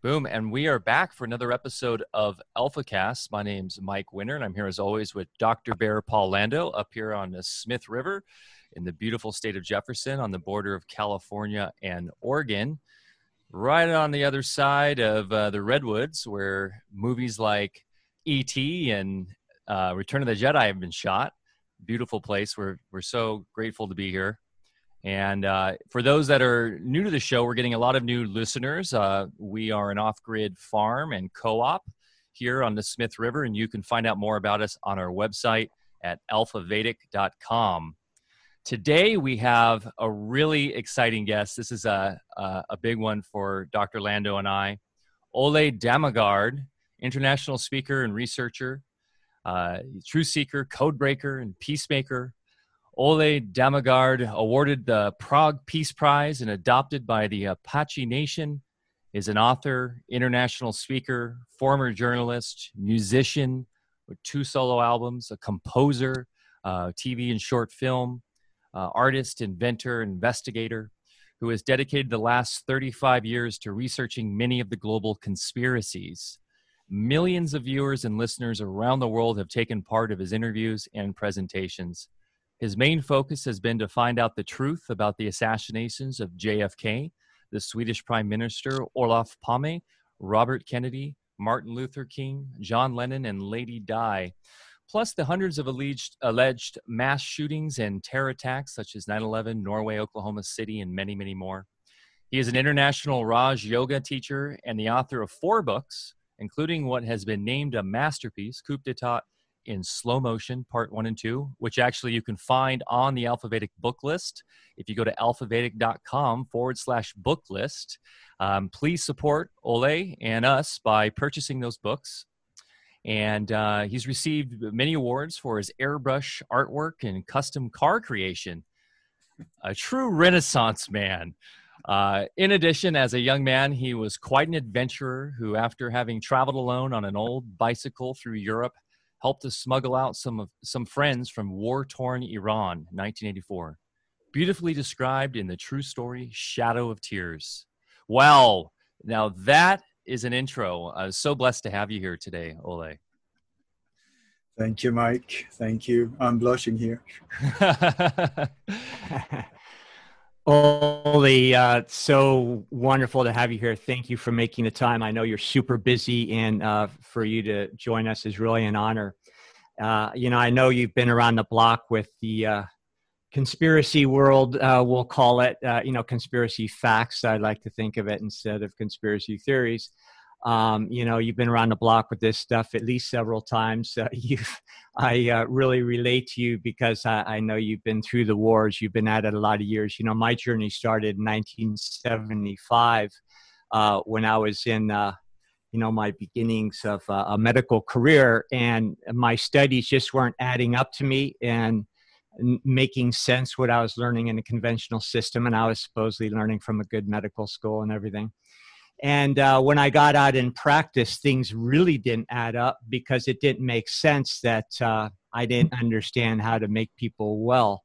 Boom. And we are back for another episode of AlphaCast. My name's Mike Winter, and I'm here as always with Dr. Bear Paul Lando up here on the Smith River in the beautiful state of Jefferson on the border of California and Oregon. Right on the other side of uh, the Redwoods, where movies like E.T. and uh, Return of the Jedi have been shot. Beautiful place. We're, we're so grateful to be here. And uh, for those that are new to the show, we're getting a lot of new listeners. Uh, we are an off grid farm and co op here on the Smith River, and you can find out more about us on our website at alphavedic.com. Today, we have a really exciting guest. This is a, a, a big one for Dr. Lando and I. Ole Dammegard, international speaker and researcher, uh, truth seeker, code breaker, and peacemaker Ole Dammegard, awarded the Prague Peace Prize and adopted by the Apache Nation, is an author, international speaker, former journalist, musician with two solo albums, a composer, uh, TV and short film, uh, artist, inventor, investigator, who has dedicated the last 35 years to researching many of the global conspiracies. Millions of viewers and listeners around the world have taken part of his interviews and presentations. His main focus has been to find out the truth about the assassinations of JFK, the Swedish Prime Minister Olof Palme, Robert Kennedy, Martin Luther King, John Lennon, and Lady Di, plus the hundreds of alleged, alleged mass shootings and terror attacks such as 9 11, Norway, Oklahoma City, and many, many more. He is an international Raj Yoga teacher and the author of four books, including what has been named a masterpiece, Coup d'etat in slow motion, part one and two, which actually you can find on the Alphavedic book list. If you go to alphavedic.com forward slash book list, um, please support Ole and us by purchasing those books. And uh, he's received many awards for his airbrush artwork and custom car creation. A true Renaissance man. Uh, in addition, as a young man, he was quite an adventurer who, after having traveled alone on an old bicycle through Europe, helped to smuggle out some of some friends from war-torn Iran, 1984. Beautifully described in the true story Shadow of Tears. Well, now that is an intro. I'm so blessed to have you here today, Ole. Thank you, Mike. Thank you. I'm blushing here. Ole, uh, so wonderful to have you here. Thank you for making the time. I know you're super busy, and uh, for you to join us is really an honor. Uh, you know, I know you've been around the block with the uh, conspiracy world, uh, we'll call it, uh, you know, conspiracy facts. I like to think of it instead of conspiracy theories. Um, you know, you've been around the block with this stuff at least several times. Uh, you, I uh, really relate to you because I, I, know you've been through the wars. You've been at it a lot of years. You know, my journey started in 1975 uh, when I was in, uh, you know, my beginnings of uh, a medical career, and my studies just weren't adding up to me and making sense what I was learning in a conventional system, and I was supposedly learning from a good medical school and everything. And uh, when I got out in practice, things really didn't add up because it didn't make sense that uh, I didn't understand how to make people well.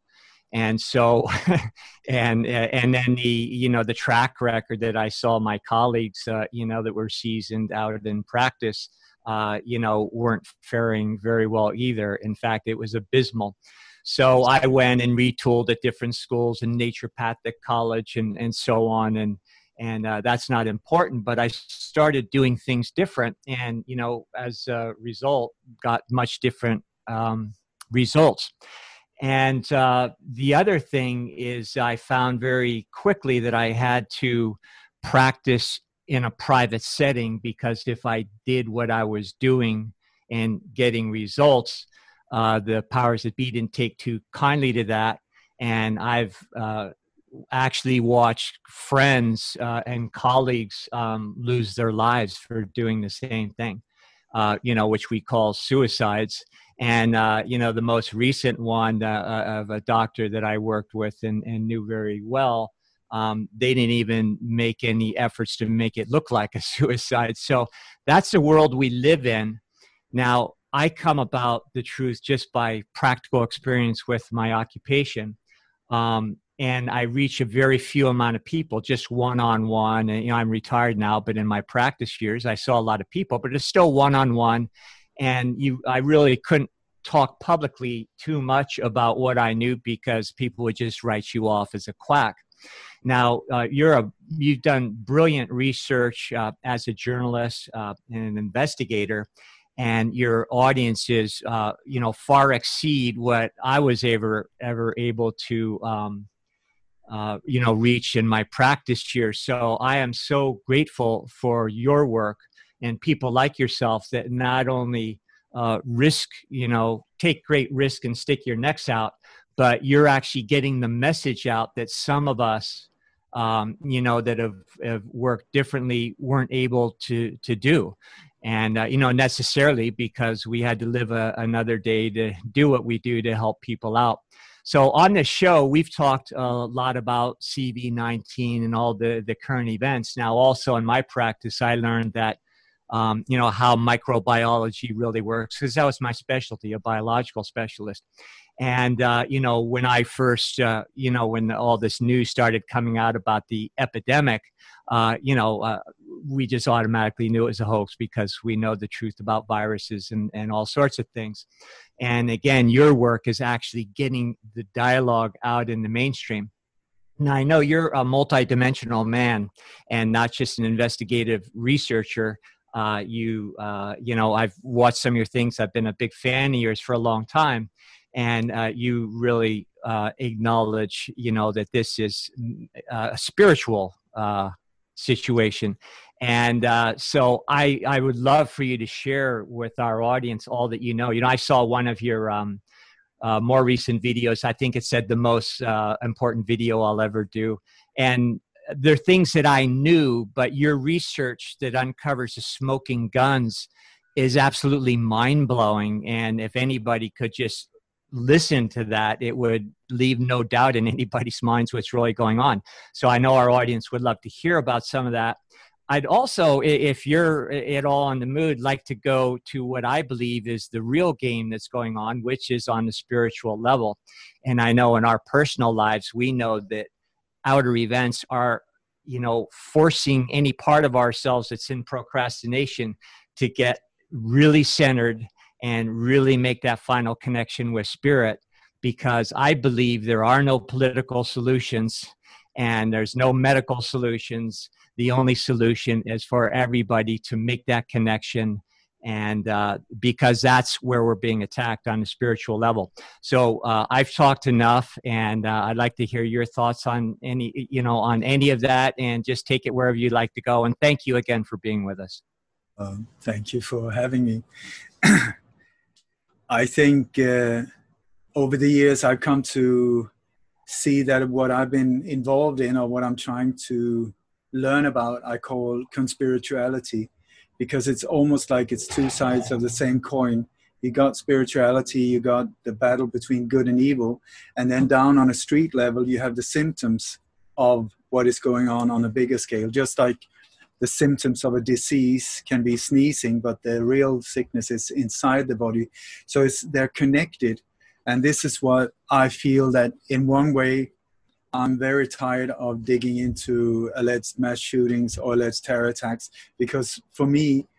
And so, and and then the you know the track record that I saw my colleagues uh, you know that were seasoned out in practice, uh, you know, weren't faring very well either. In fact, it was abysmal. So I went and retooled at different schools and naturopathic college and and so on and and uh, that's not important but i started doing things different and you know as a result got much different um, results. And uh, the other thing is i found very quickly that i had to practice in a private setting because if i did what i was doing and getting results uh, the powers that be didn't take too kindly to that. And i've uh, actually watch friends uh, and colleagues um, lose their lives for doing the same thing, uh, you know, which we call suicides. And, uh, you know, the most recent one uh, uh, of a doctor that I worked with and, and knew very well, um, they didn't even make any efforts to make it look like a suicide. So that's the world we live in. Now, I come about the truth just by practical experience with my occupation. Um, and I reach a very few amount of people, just one on one. And you know, I'm retired now, but in my practice years, I saw a lot of people, but it's still one on one. And you, I really couldn't talk publicly too much about what I knew because people would just write you off as a quack. Now, uh, you're a you've done brilliant research uh, as a journalist uh, and an investigator, and your audiences, uh, you know, far exceed what I was ever ever able to, um, uh, you know, reach in my practice here. So I am so grateful for your work and people like yourself that not only uh, risk, you know, take great risk and stick your necks out, but you're actually getting the message out that some of us, um, you know, that have, have worked differently weren't able to to do, and uh, you know, necessarily because we had to live a, another day to do what we do to help people out. So on this show, we've talked a lot about CV19 and all the the current events. Now, also in my practice, I learned that um, you know how microbiology really works because that was my specialty a biological specialist and uh, you know when i first uh, you know when all this news started coming out about the epidemic uh, you know uh, we just automatically knew it was a hoax because we know the truth about viruses and, and all sorts of things and again your work is actually getting the dialogue out in the mainstream now, I know you're a multidimensional man and not just an investigative researcher. Uh, you, uh, you know, I've watched some of your things. I've been a big fan of yours for a long time, and uh, you really uh, acknowledge, you know, that this is uh, a spiritual uh, situation. And uh, so, I, I would love for you to share with our audience all that you know. You know, I saw one of your um, uh, more recent videos. I think it said the most uh, important video I'll ever do, and there are things that I knew, but your research that uncovers the smoking guns is absolutely mind blowing. And if anybody could just listen to that, it would leave no doubt in anybody's minds what's really going on. So I know our audience would love to hear about some of that. I'd also, if you're at all in the mood, like to go to what I believe is the real game that's going on, which is on the spiritual level. And I know in our personal lives, we know that outer events are you know forcing any part of ourselves that's in procrastination to get really centered and really make that final connection with spirit because i believe there are no political solutions and there's no medical solutions the only solution is for everybody to make that connection and uh, because that's where we're being attacked on the spiritual level. So uh, I've talked enough, and uh, I'd like to hear your thoughts on any, you know, on any of that, and just take it wherever you'd like to go. And thank you again for being with us. Um, thank you for having me. I think uh, over the years I've come to see that what I've been involved in or what I'm trying to learn about, I call conspirituality because it's almost like it's two sides of the same coin. You got spirituality, you got the battle between good and evil, and then down on a street level, you have the symptoms of what is going on on a bigger scale. Just like the symptoms of a disease can be sneezing, but the real sickness is inside the body. So they're connected. And this is what I feel that in one way I'm very tired of digging into alleged mass shootings or alleged terror attacks because for me,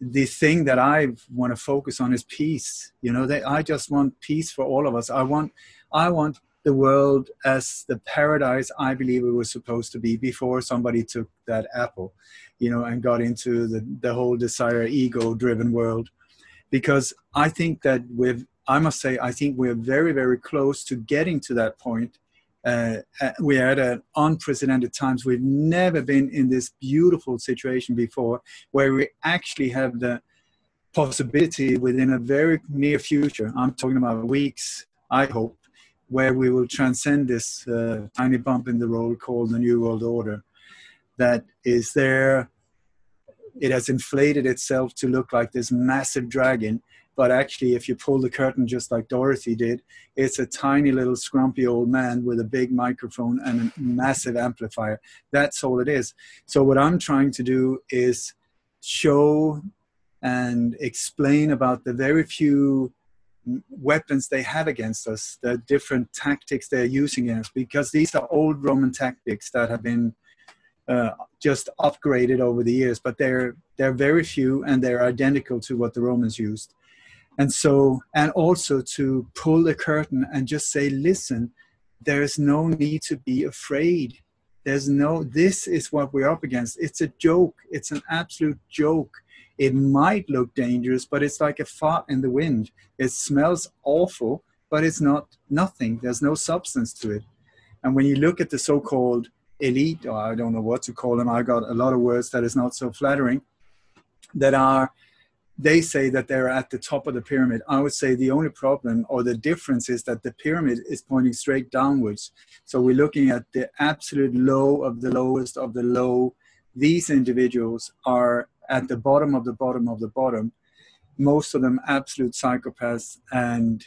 the thing that I want to focus on is peace. You know, that I just want peace for all of us. I want, I want the world as the paradise I believe it was supposed to be before somebody took that apple, you know, and got into the, the whole desire ego driven world. Because I think that we've, I must say, I think we're very, very close to getting to that point uh, uh, we are at an unprecedented times. We've never been in this beautiful situation before where we actually have the possibility within a very near future, I'm talking about weeks, I hope, where we will transcend this uh, tiny bump in the road called the New World Order that is there. It has inflated itself to look like this massive dragon but actually, if you pull the curtain just like Dorothy did, it's a tiny little scrumpy old man with a big microphone and a massive amplifier. That's all it is. So, what I'm trying to do is show and explain about the very few weapons they have against us, the different tactics they're using against, us, because these are old Roman tactics that have been uh, just upgraded over the years, but they're they're very few and they're identical to what the Romans used. And so, and also to pull the curtain and just say, listen, there's no need to be afraid. There's no, this is what we're up against. It's a joke. It's an absolute joke. It might look dangerous, but it's like a fart in the wind. It smells awful, but it's not nothing. There's no substance to it. And when you look at the so called elite, or I don't know what to call them, I got a lot of words that is not so flattering, that are they say that they're at the top of the pyramid. I would say the only problem or the difference is that the pyramid is pointing straight downwards. So we're looking at the absolute low of the lowest of the low. These individuals are at the bottom of the bottom of the bottom. Most of them absolute psychopaths and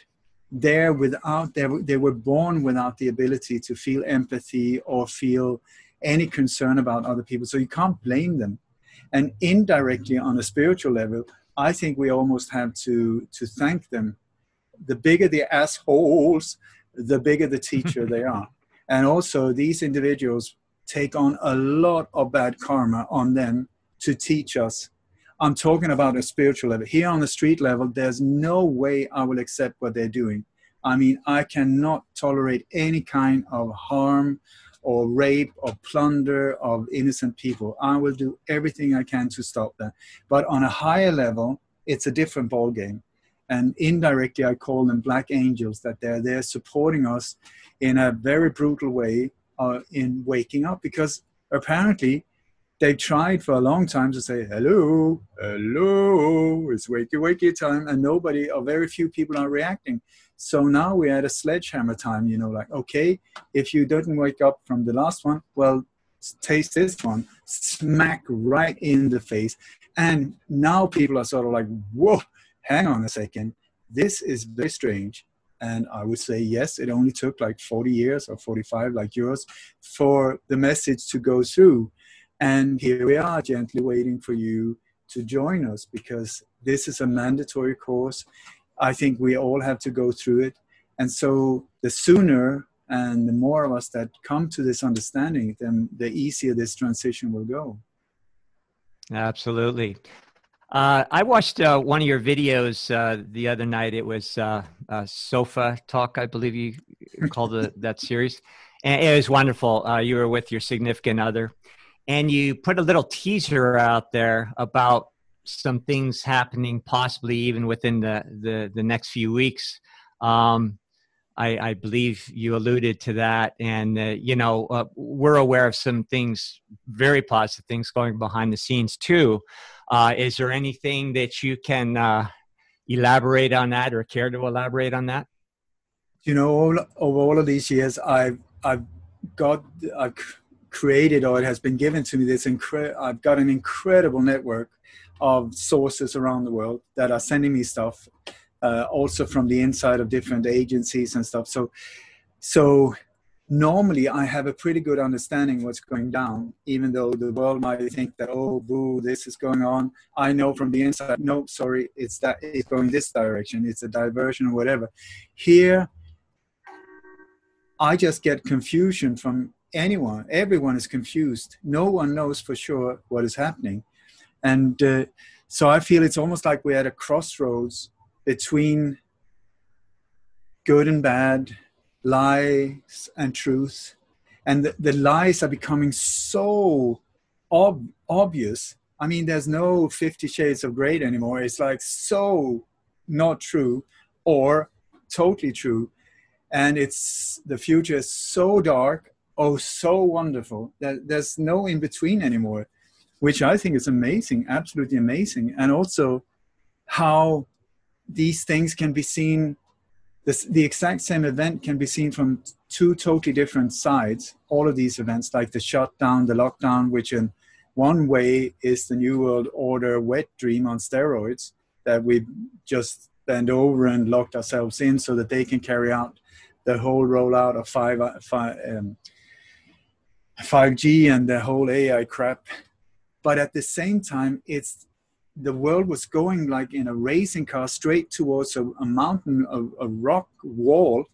they're without they, they were born without the ability to feel empathy or feel any concern about other people. So you can't blame them. And indirectly on a spiritual level, I think we almost have to to thank them. The bigger the assholes, the bigger the teacher they are. And also, these individuals take on a lot of bad karma on them to teach us. I'm talking about a spiritual level. Here on the street level, there's no way I will accept what they're doing. I mean, I cannot tolerate any kind of harm or rape or plunder of innocent people. I will do everything I can to stop that. But on a higher level, it's a different ball game. And indirectly, I call them black angels, that they're there supporting us in a very brutal way uh, in waking up because apparently they tried for a long time to say, hello, hello, it's wakey, wakey time. And nobody or very few people are reacting. So now we're at a sledgehammer time, you know, like, okay, if you didn't wake up from the last one, well, taste this one, smack right in the face. And now people are sort of like, whoa, hang on a second. This is very strange. And I would say, yes, it only took like 40 years or 45, like yours, for the message to go through. And here we are, gently waiting for you to join us because this is a mandatory course. I think we all have to go through it. And so the sooner and the more of us that come to this understanding, then the easier this transition will go. Absolutely. Uh, I watched uh, one of your videos uh, the other night. It was uh, Sofa Talk, I believe you called the, that series. And it was wonderful. Uh, you were with your significant other, and you put a little teaser out there about some things happening, possibly even within the the, the next few weeks. Um, I, I, believe you alluded to that, and uh, you know uh, we're aware of some things, very positive things going behind the scenes too. Uh, is there anything that you can uh, elaborate on that, or care to elaborate on that? You know, over all of these years, I've I've got I've created, or it has been given to me. This incre- I've got an incredible network of sources around the world that are sending me stuff, uh, also from the inside of different agencies and stuff. So, so normally I have a pretty good understanding what's going down, even though the world might think that oh boo this is going on. I know from the inside, no, sorry, it's that it's going this direction. It's a diversion or whatever. Here, I just get confusion from anyone. Everyone is confused. No one knows for sure what is happening. And uh, so I feel it's almost like we're at a crossroads between good and bad, lies and truth. And the, the lies are becoming so ob- obvious. I mean, there's no 50 shades of gray anymore. It's like so not true or totally true. And it's the future is so dark, oh, so wonderful that there's no in between anymore which I think is amazing, absolutely amazing. And also how these things can be seen, this, the exact same event can be seen from two totally different sides. All of these events, like the shutdown, the lockdown, which in one way is the New World Order wet dream on steroids, that we just bend over and locked ourselves in so that they can carry out the whole rollout of 5, 5, um, 5G and the whole AI crap. But at the same time it's the world was going like in a racing car straight towards a, a mountain, a, a rock wall.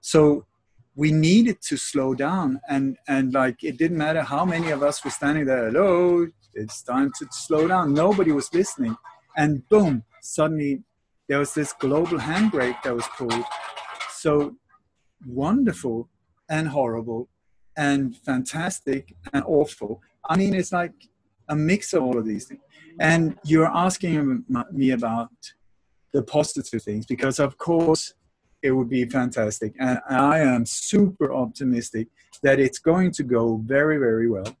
So we needed to slow down and and like it didn't matter how many of us were standing there hello it's time to slow down. Nobody was listening. And boom suddenly there was this global handbrake that was pulled. So wonderful and horrible and fantastic and awful i mean it's like a mix of all of these things and you're asking me about the positive things because of course it would be fantastic. And I am super optimistic that it's going to go very, very well.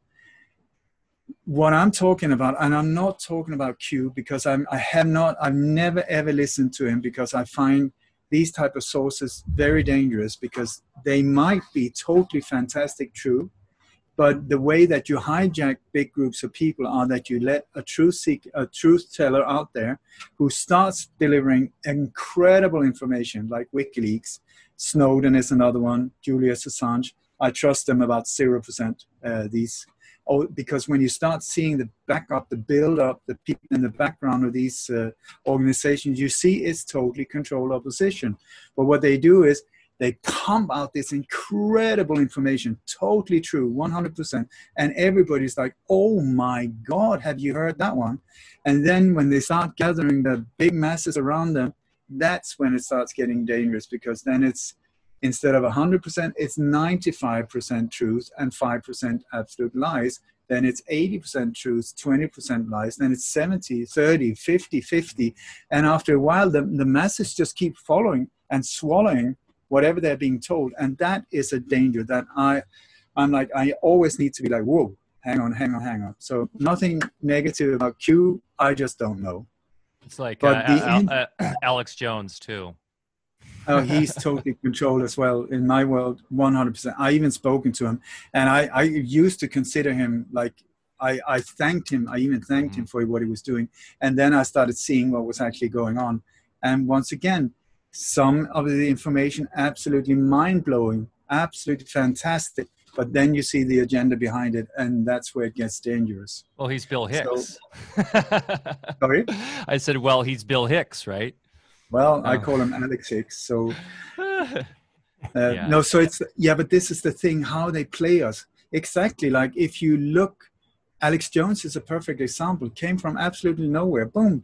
What I'm talking about, and I'm not talking about Q because I'm, I have not, I've never ever listened to him because I find these type of sources very dangerous because they might be totally fantastic true, but the way that you hijack big groups of people are that you let a truth seek a truth teller out there who starts delivering incredible information like WikiLeaks, Snowden is another one, Julius Assange. I trust them about zero percent. Uh, these, oh, because when you start seeing the backup, the build up, the people in the background of these uh, organizations, you see it's totally controlled opposition. But what they do is they pump out this incredible information, totally true, 100%. And everybody's like, oh my God, have you heard that one? And then when they start gathering the big masses around them, that's when it starts getting dangerous because then it's instead of 100%, it's 95% truth and 5% absolute lies. Then it's 80% truth, 20% lies. Then it's 70, 30, 50, 50. And after a while, the, the masses just keep following and swallowing whatever they're being told and that is a danger that i i'm like i always need to be like whoa hang on hang on hang on so nothing negative about q i just don't know it's like uh, Al- uh, alex jones too oh he's totally controlled as well in my world 100% i even spoken to him and i i used to consider him like I, I thanked him. I even thanked mm-hmm. him for what he was doing. And then I started seeing what was actually going on. And once again, some of the information absolutely mind blowing, absolutely fantastic. But then you see the agenda behind it, and that's where it gets dangerous. Well, he's Bill Hicks. So, sorry? I said, well, he's Bill Hicks, right? Well, oh. I call him Alex Hicks. So, uh, yeah. no, so it's, yeah, but this is the thing how they play us. Exactly. Like if you look, Alex Jones is a perfect example, came from absolutely nowhere. Boom,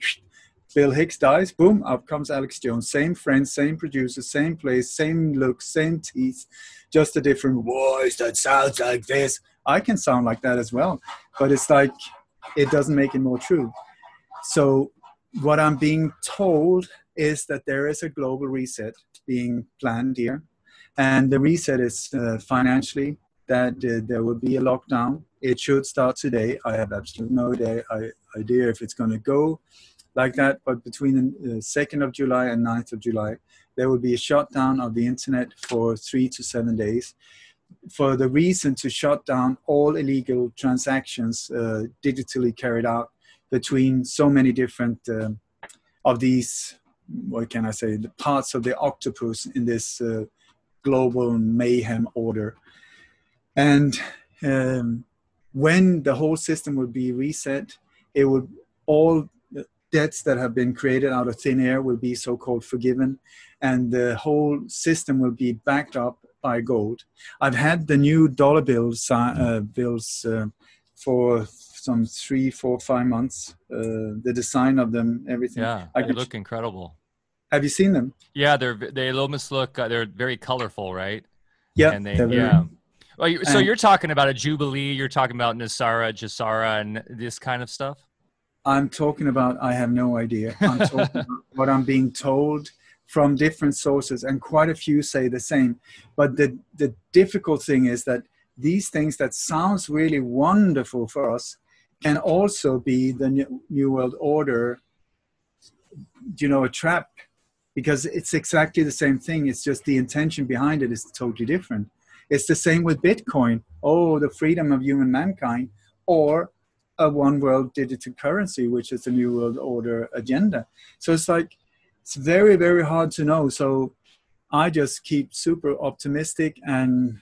Bill Hicks dies, boom, up comes Alex Jones. Same friends, same producer, same place, same look, same teeth, just a different voice that sounds like this. I can sound like that as well, but it's like it doesn't make it more true. So, what I'm being told is that there is a global reset being planned here, and the reset is uh, financially that uh, there will be a lockdown. It should start today. I have absolutely no idea, if it's going to go like that. But between the 2nd of July and 9th of July, there will be a shutdown of the internet for three to seven days for the reason to shut down all illegal transactions uh, digitally carried out between so many different uh, of these what can i say the parts of the octopus in this uh, global mayhem order. And um, when the whole system would be reset it would all debts that have been created out of thin air will be so-called forgiven and the whole system will be backed up by gold. I've had the new dollar bills uh, bills uh, for some three four five months uh, the design of them everything. Yeah they look incredible. Have you seen them? Yeah they're they almost look uh, they're very colorful right? Yeah and they yeah. Well, so you're talking about a jubilee you're talking about NESARA GESARA and this kind of stuff? I'm talking about, I have no idea. I'm talking about what I'm being told from different sources, and quite a few say the same. But the, the difficult thing is that these things that sounds really wonderful for us can also be the new, world order, you know, a trap because it's exactly the same thing. It's just the intention behind it is totally different. It's the same with Bitcoin. Oh, the freedom of human mankind, or a one world digital currency, which is the new world order agenda. So it's like, it's very, very hard to know. So I just keep super optimistic and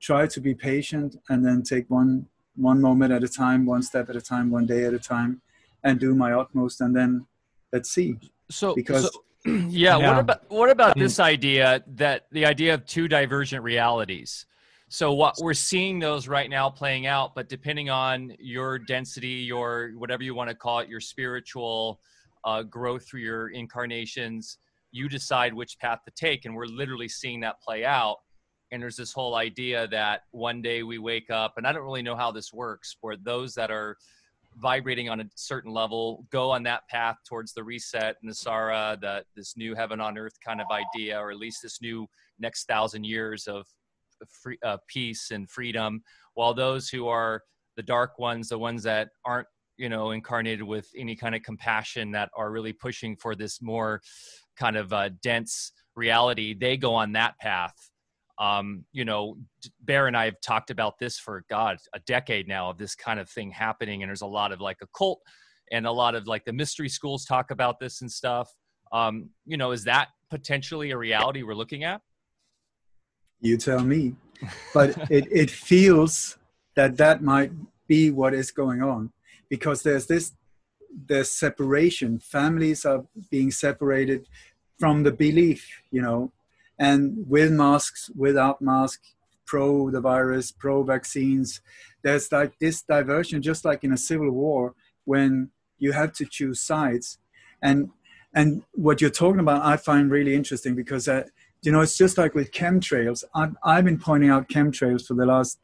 try to be patient and then take one one moment at a time, one step at a time, one day at a time. and do my utmost, and then let's see. So because. So, yeah, yeah, What about what about this idea that the idea of two divergent realities? So what we're seeing those right now playing out, but depending on your density, your whatever you want to call it, your spiritual uh, growth through your incarnations, you decide which path to take, and we're literally seeing that play out and there's this whole idea that one day we wake up and i don't really know how this works for those that are vibrating on a certain level go on that path towards the reset NESARA GESARA, this new heaven on earth kind of idea or at least this new next thousand years of free, uh, peace and freedom while those who are the dark ones the ones that aren't you know incarnated with any kind of compassion that are really pushing for this more kind of uh, dense reality they go on that path um, you know, Bear and I have talked about this for God a decade now of this kind of thing happening, and there's a lot of like a cult and a lot of like the mystery schools talk about this and stuff. Um, you know, is that potentially a reality we're looking at? You tell me, but it it feels that that might be what is going on because there's this there's separation. Families are being separated from the belief, you know, and with masks, without masks, pro the virus, pro vaccines. There's like this diversion, just like in a civil war, when you have to choose sides. And and what you're talking about, I find really interesting because uh, you know it's just like with chemtrails. I've I've been pointing out chemtrails for the last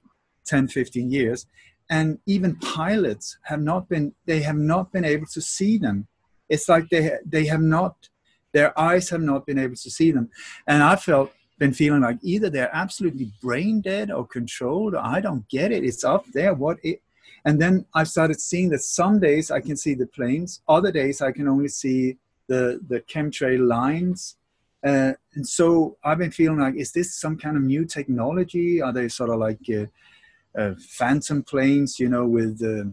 10, 15 years, and even pilots have not been they have not been able to see them. It's like they they have not their eyes have not been able to see them. And I felt been feeling like either they're absolutely brain dead or controlled. Or I don't get it. It's up there. What it and then I started seeing that some days I can see the planes, other days I can only see the the chemtrail lines. Uh, and so I've been feeling like, is this some kind of new technology? Are they sort of like uh, uh, phantom planes, you know, with uh,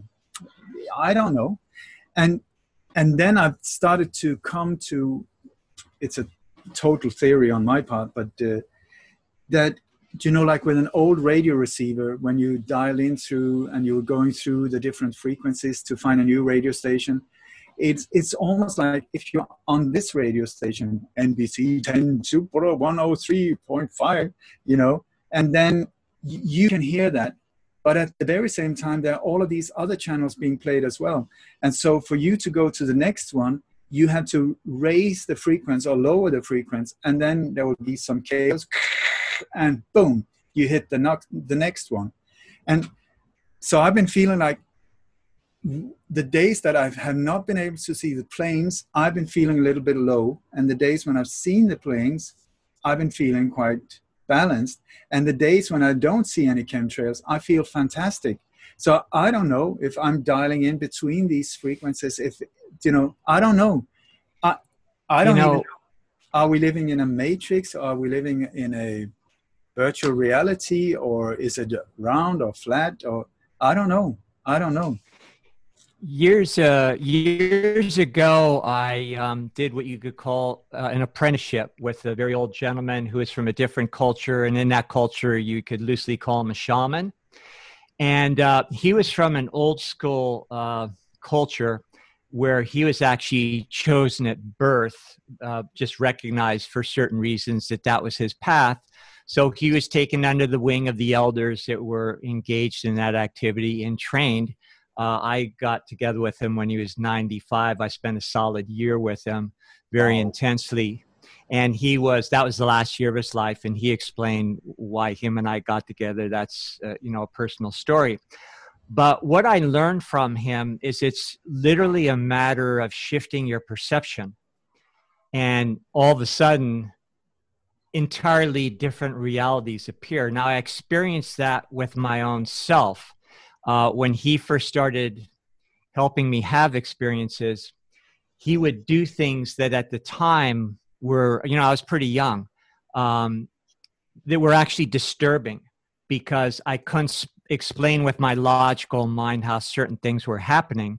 I don't know. And and then I've started to come to it's a total theory on my part, but uh, that you know, like with an old radio receiver, when you dial in through and you're going through the different frequencies to find a new radio station, it's it's almost like if you're on this radio station, NBC 10 Super 103.5, you know, and then you can hear that. But at the very same time, there are all of these other channels being played as well. And so for you to go to the next one, you have to raise the frequency or lower the frequency, and then there will be some chaos, and boom, you hit the, next the next one. And so I've been feeling like the days that I have not been able to see the planes, I've been feeling a little bit low. And the days when I've seen the planes, I've been feeling quite balanced. And the days when I don't see any chemtrails, I feel fantastic. So I don't know if I'm dialing in between these frequencies, if you know, I don't know. I I don't you know, know. Are we living in a matrix? Are we living in a virtual reality, or is it round or flat? Or I don't know. I don't know. Years uh, years ago, I um, did what you could call uh, an apprenticeship with a very old gentleman who is from a different culture, and in that culture, you could loosely call him a shaman. And uh, he was from an old school uh, culture where he was actually chosen at birth, uh, just recognized for certain reasons that that was his path. So he was taken under the wing of the elders that were engaged in that activity and trained. Uh, I got together with him when he was 95. I spent a solid year with him very intensely. And he was, that was the last year of his life. And he explained why him and I got together. That's, uh, you know, a personal story. But what I learned from him is it's literally a matter of shifting your perception. And all of a sudden, entirely different realities appear. Now, I experienced that with my own self. Uh, when he first started helping me have experiences, he would do things that at the time were, you know, I was pretty young, um, that were actually disturbing because I couldn't explain with my logical mind how certain things were happening.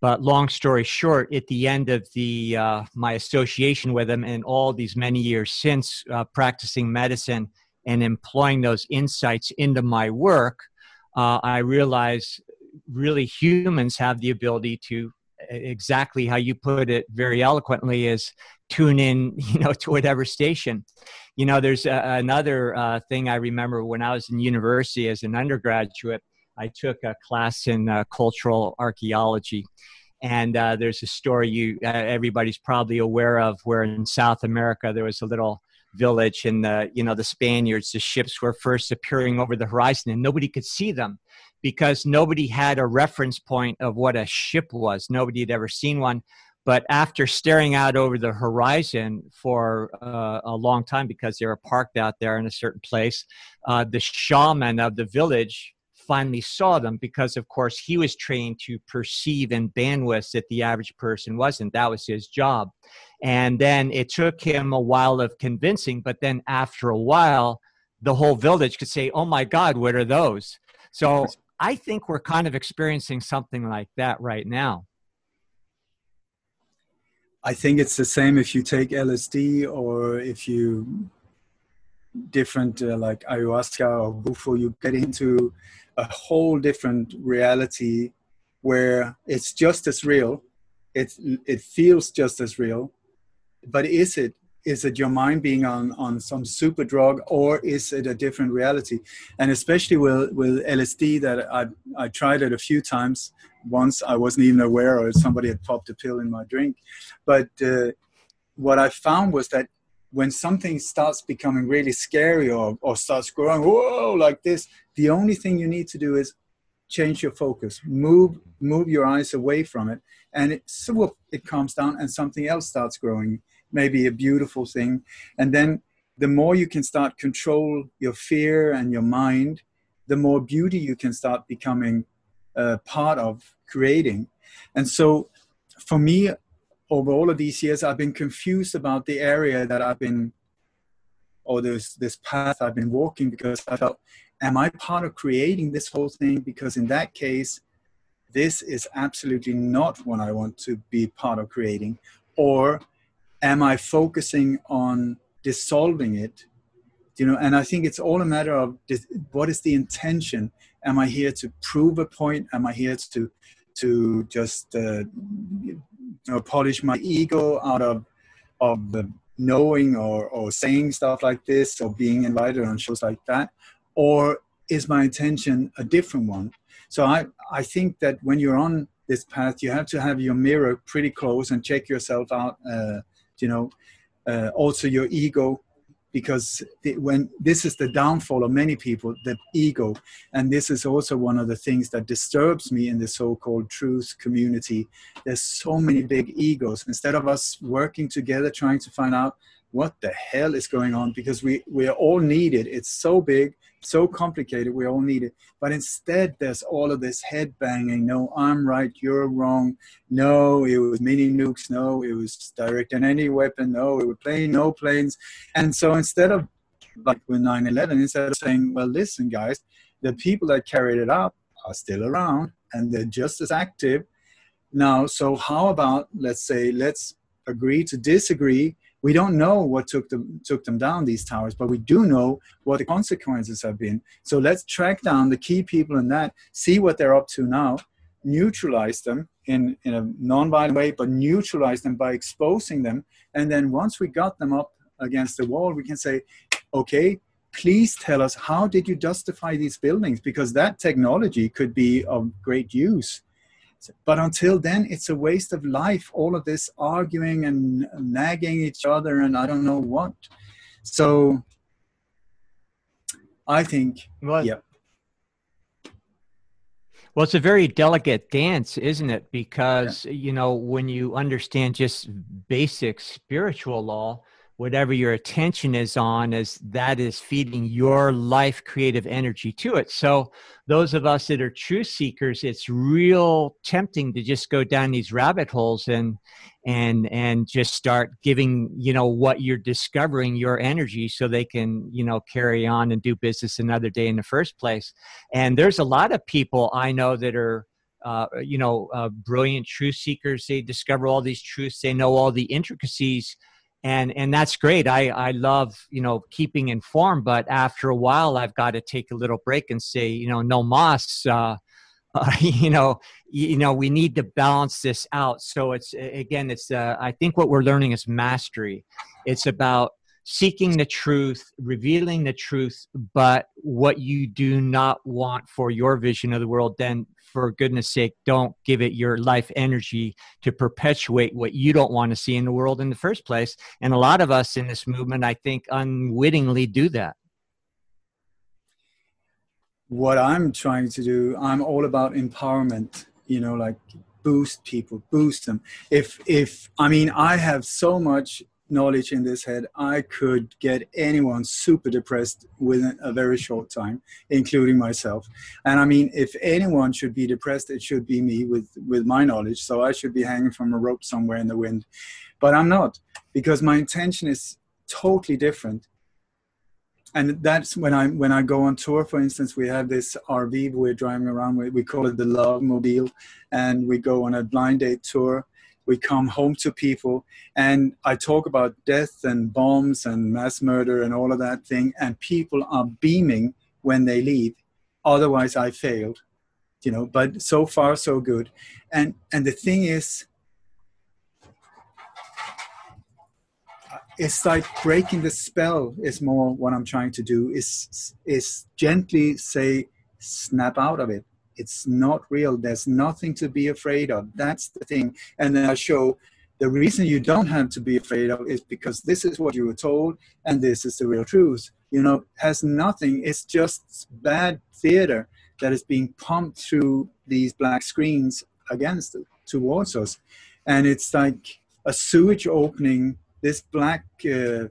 But long story short, at the end of the uh, my association with him, and all these many years since uh, practicing medicine and employing those insights into my work, uh, I realized really humans have the ability to exactly how you put it very eloquently is tune in you know to whatever station. You know there's a, another uh, thing i remember when i was in university as an undergraduate i took a class in uh, cultural archaeology. And uh, there's a story you uh, everybody's probably aware of where in south america there was a little village and the you know the spaniards the ships were first appearing over the horizon and nobody could see them because nobody had a reference point of what a ship was. Nobody had ever seen one. But after staring out over the horizon for uh, a long time because they were parked out there in a certain place uh, the shaman of the village finally saw them because of course he was trained to perceive in bandwidths that the average person wasn't. That was his job. And then it took him a while of convincing but then after a while the whole village could say oh my god what are those? So i think we're kind of experiencing something like that right now. I think it's the same if you take lsd or if you different uh, like ayahuasca or bufo you get into a whole different reality where it's just as real. It it feels just as real. But is it is it your mind being on on some super drug or is it a different reality? And especially with with lsd that i i tried it a few times. Once i wasn't even aware or somebody had popped a pill in my drink. But uh, what i found was that when something starts becoming really scary or, or starts growing whoa like this the only thing you need to do is change your focus. Move move your eyes away from it. And it so it calms down and something else starts growing. Maybe a beautiful thing. And then the more you can start control your fear and your mind the more beauty you can start becoming a part of creating. And so for me over all of these years, I've been confused about the area that I've been, or this this path I've been walking, because I felt, am I part of creating this whole thing? Because in that case, this is absolutely not what I want to be part of creating, or am I focusing on dissolving it? You know, and I think it's all a matter of what is the intention? Am I here to prove a point? Am I here to to just uh, know, polish my ego out of of knowing or, or saying stuff like this or being invited on shows like that? Or is my intention a different one? So i i think that when you're on this path you have to have your mirror pretty close and check yourself out uh, you know uh, also your ego because when this is the downfall of many people the ego. And this is also one of the things that disturbs me in the so-called truth community. There's so many big egos. Instead of us working together trying to find out what the hell is going on? Because we we are all needed. It's so big so complicated we all need it. But instead there's all of this head banging no i'm right you're wrong. No it was mini nukes. No it was directed energy weapon. No it was plane no planes. And so instead of like with 9-11 instead of saying well listen guys the people that carried it out are still around and they're just as active now. So how about let's say let's agree to disagree we don't know what took them took them down these towers but we do know what the consequences have been. So let's track down the key people in that see what they're up to now neutralize them in, in a non-violent way but neutralize them by exposing them. And then once we got them up against the wall we can say okay please tell us how did you justify these buildings? Because that technology could be of great use but until then, it's a waste of life. All of this arguing and nagging each other, and I don't know what. So, I think, well, yeah. Well, it's a very delicate dance, isn't it? Because, yeah. you know, when you understand just basic spiritual law, whatever your attention is on is that is feeding your life creative energy to it. So those of us that are truth seekers it's real tempting to just go down these rabbit holes and and and just start giving you know what you're discovering your energy so they can you know carry on and do business another day in the first place. And there's a lot of people i know that are uh, you know uh, brilliant truth seekers. They discover all these truths. They know all the intricacies and and that's great. I i love you know keeping informed but after a while i've got to take a little break and say you know no mas uh, uh, you know you know we need to balance this out. So it's again it's uh, i think what we're learning is mastery. It's about seeking the truth revealing the truth but what you do not want for your vision of the world then for goodness sake don't give it your life energy to perpetuate what you don't want to see in the world in the first place and a lot of us in this movement i think unwittingly do that what I'm trying to do, I'm all about empowerment, you know, like boost people, boost them. If, if, I mean, I have so much knowledge in this head, I could get anyone super depressed within a very short time, including myself. And I mean, if anyone should be depressed, it should be me with, with my knowledge. So I should be hanging from a rope somewhere in the wind. But I'm not, because my intention is totally different and that's when I when I go on tour. For instance, we have this RV we're driving around with. We call it the Love Mobile, and we go on a blind date tour. We come home to people, and I talk about death and bombs and mass murder and all of that thing, and people are beaming when they leave. Otherwise, I failed, you know. But so far, so good. And and the thing is, uh, it's like breaking the spell is more what i'm trying to do is is gently say snap out of it it's not real. There's nothing to be afraid of. That's the thing. And then i show the reason you don't have to be afraid of is because this is what you were told and this is the real truth. You know has nothing. It's just bad theater that is being pumped through these black screens against towards us. And it's like a sewage opening. This black uh,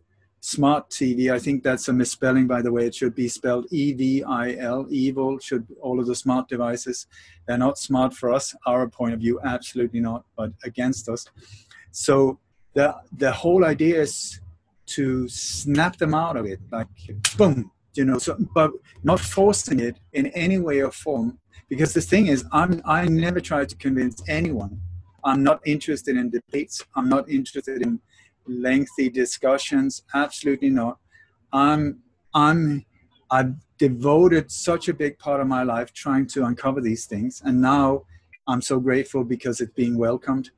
smart TV, I think that's a misspelling, by the way. It should be spelled E V I L, evil. Should all of the smart devices? They're not smart for us, our point of view, absolutely not, but against us. So the the whole idea is to snap them out of it, like boom, you know. So, but not forcing it in any way or form, because the thing is, I'm I never try to convince anyone. I'm not interested in debates. I'm not interested in lengthy discussions. Absolutely not. I'm I'm I've devoted such a big part of my life trying to uncover these things, and now I'm so grateful because it's being welcomed.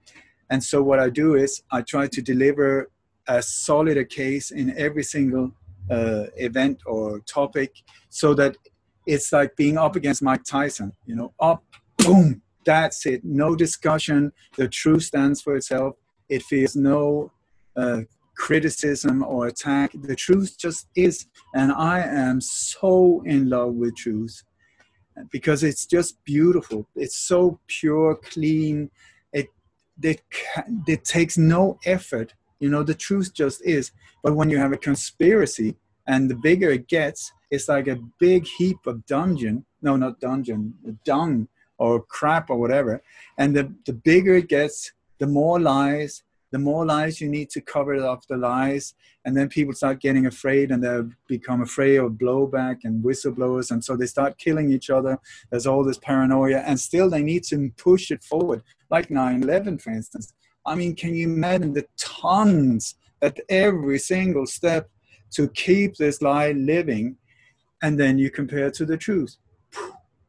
And so what I do is I try to deliver as solid a case in every single uh, event or topic, so that it's like being up against Mike Tyson. You know, up, boom, that's it. No discussion. The truth stands for itself. It feels no criticism or attack. The truth just is, and I am so in love with truth because it's just beautiful. It's so pure, clean. It it it takes no effort. You know, the truth just is. But when you have a conspiracy, and the bigger it gets, it's like a big heap of dungeon. No, not dungeon, dung or crap or whatever. And the the bigger it gets, the more lies, the more lies you need to cover up the lies and then people start getting afraid and they become afraid of blowback and whistleblowers and so they start killing each other. There's all this paranoia and still they need to push it forward. Like 9-11 for instance. I mean can you imagine the tons at every single step to keep this lie living and then you compare it to the truth?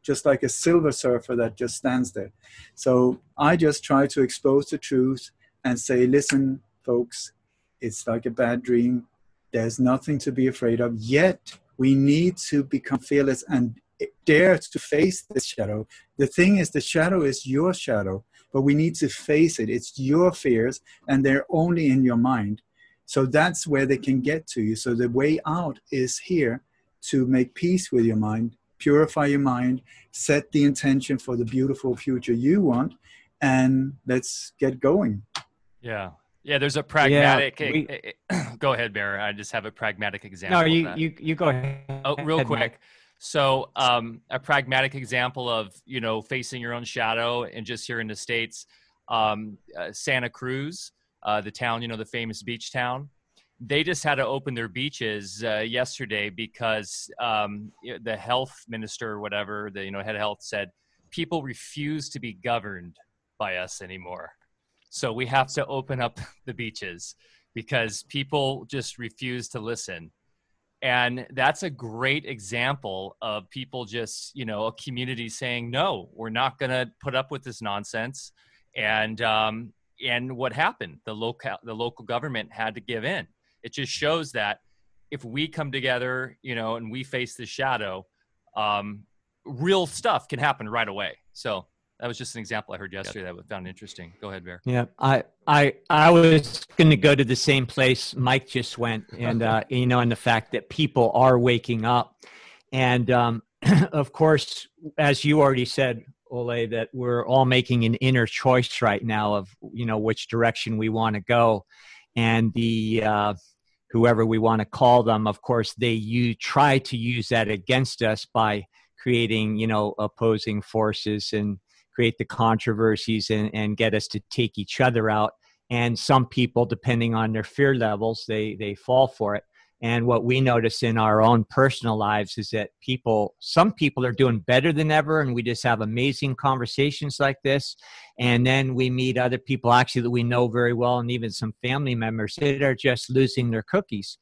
Just like a silver surfer that just stands there. So i just try to expose the truth and say, listen, folks, it's like a bad dream. There's nothing to be afraid of. Yet we need to become fearless and dare to face this shadow. The thing is, the shadow is your shadow, but we need to face it. It's your fears, and they're only in your mind. So that's where they can get to you. So the way out is here to make peace with your mind, purify your mind, set the intention for the beautiful future you want, and let's get going. Yeah. Yeah, there's a pragmatic. Yeah, we, go ahead, Bear. I just have a pragmatic example. No, you you you go ahead. Oh, real quick. So, um, a pragmatic example of you know facing your own shadow, and just here in the states, um, uh, Santa Cruz, uh, the town, you know, the famous beach town. They just had to open their beaches uh, yesterday because um, the health minister, or whatever, the you know head of health said people refuse to be governed by us anymore. So we have to open up the beaches because people just refuse to listen. and that's a great example of people just you know a community saying no we're not going to put up with this nonsense. And um, and what happened? The local the local government had to give in. It just shows that if we come together you know and we face the shadow um, real stuff can happen right away. So that was just an example I heard yesterday that I found interesting. Go ahead, Bear. Yeah, I I I was going to go to the same place Mike just went, and uh, you know, and the fact that people are waking up, and um, of course, as you already said, Ole, that we're all making an inner choice right now of you know which direction we want to go, and the uh, whoever we want to call them, of course, they you try to use that against us by creating you know opposing forces and create the controversies and, and get us to take each other out. And some people, depending on their fear levels, they, they fall for it. And what we notice in our own personal lives is that people, some people are doing better than ever, and we just have amazing conversations like this. And then we meet other people actually that we know very well, and even some family members that are just losing their cookies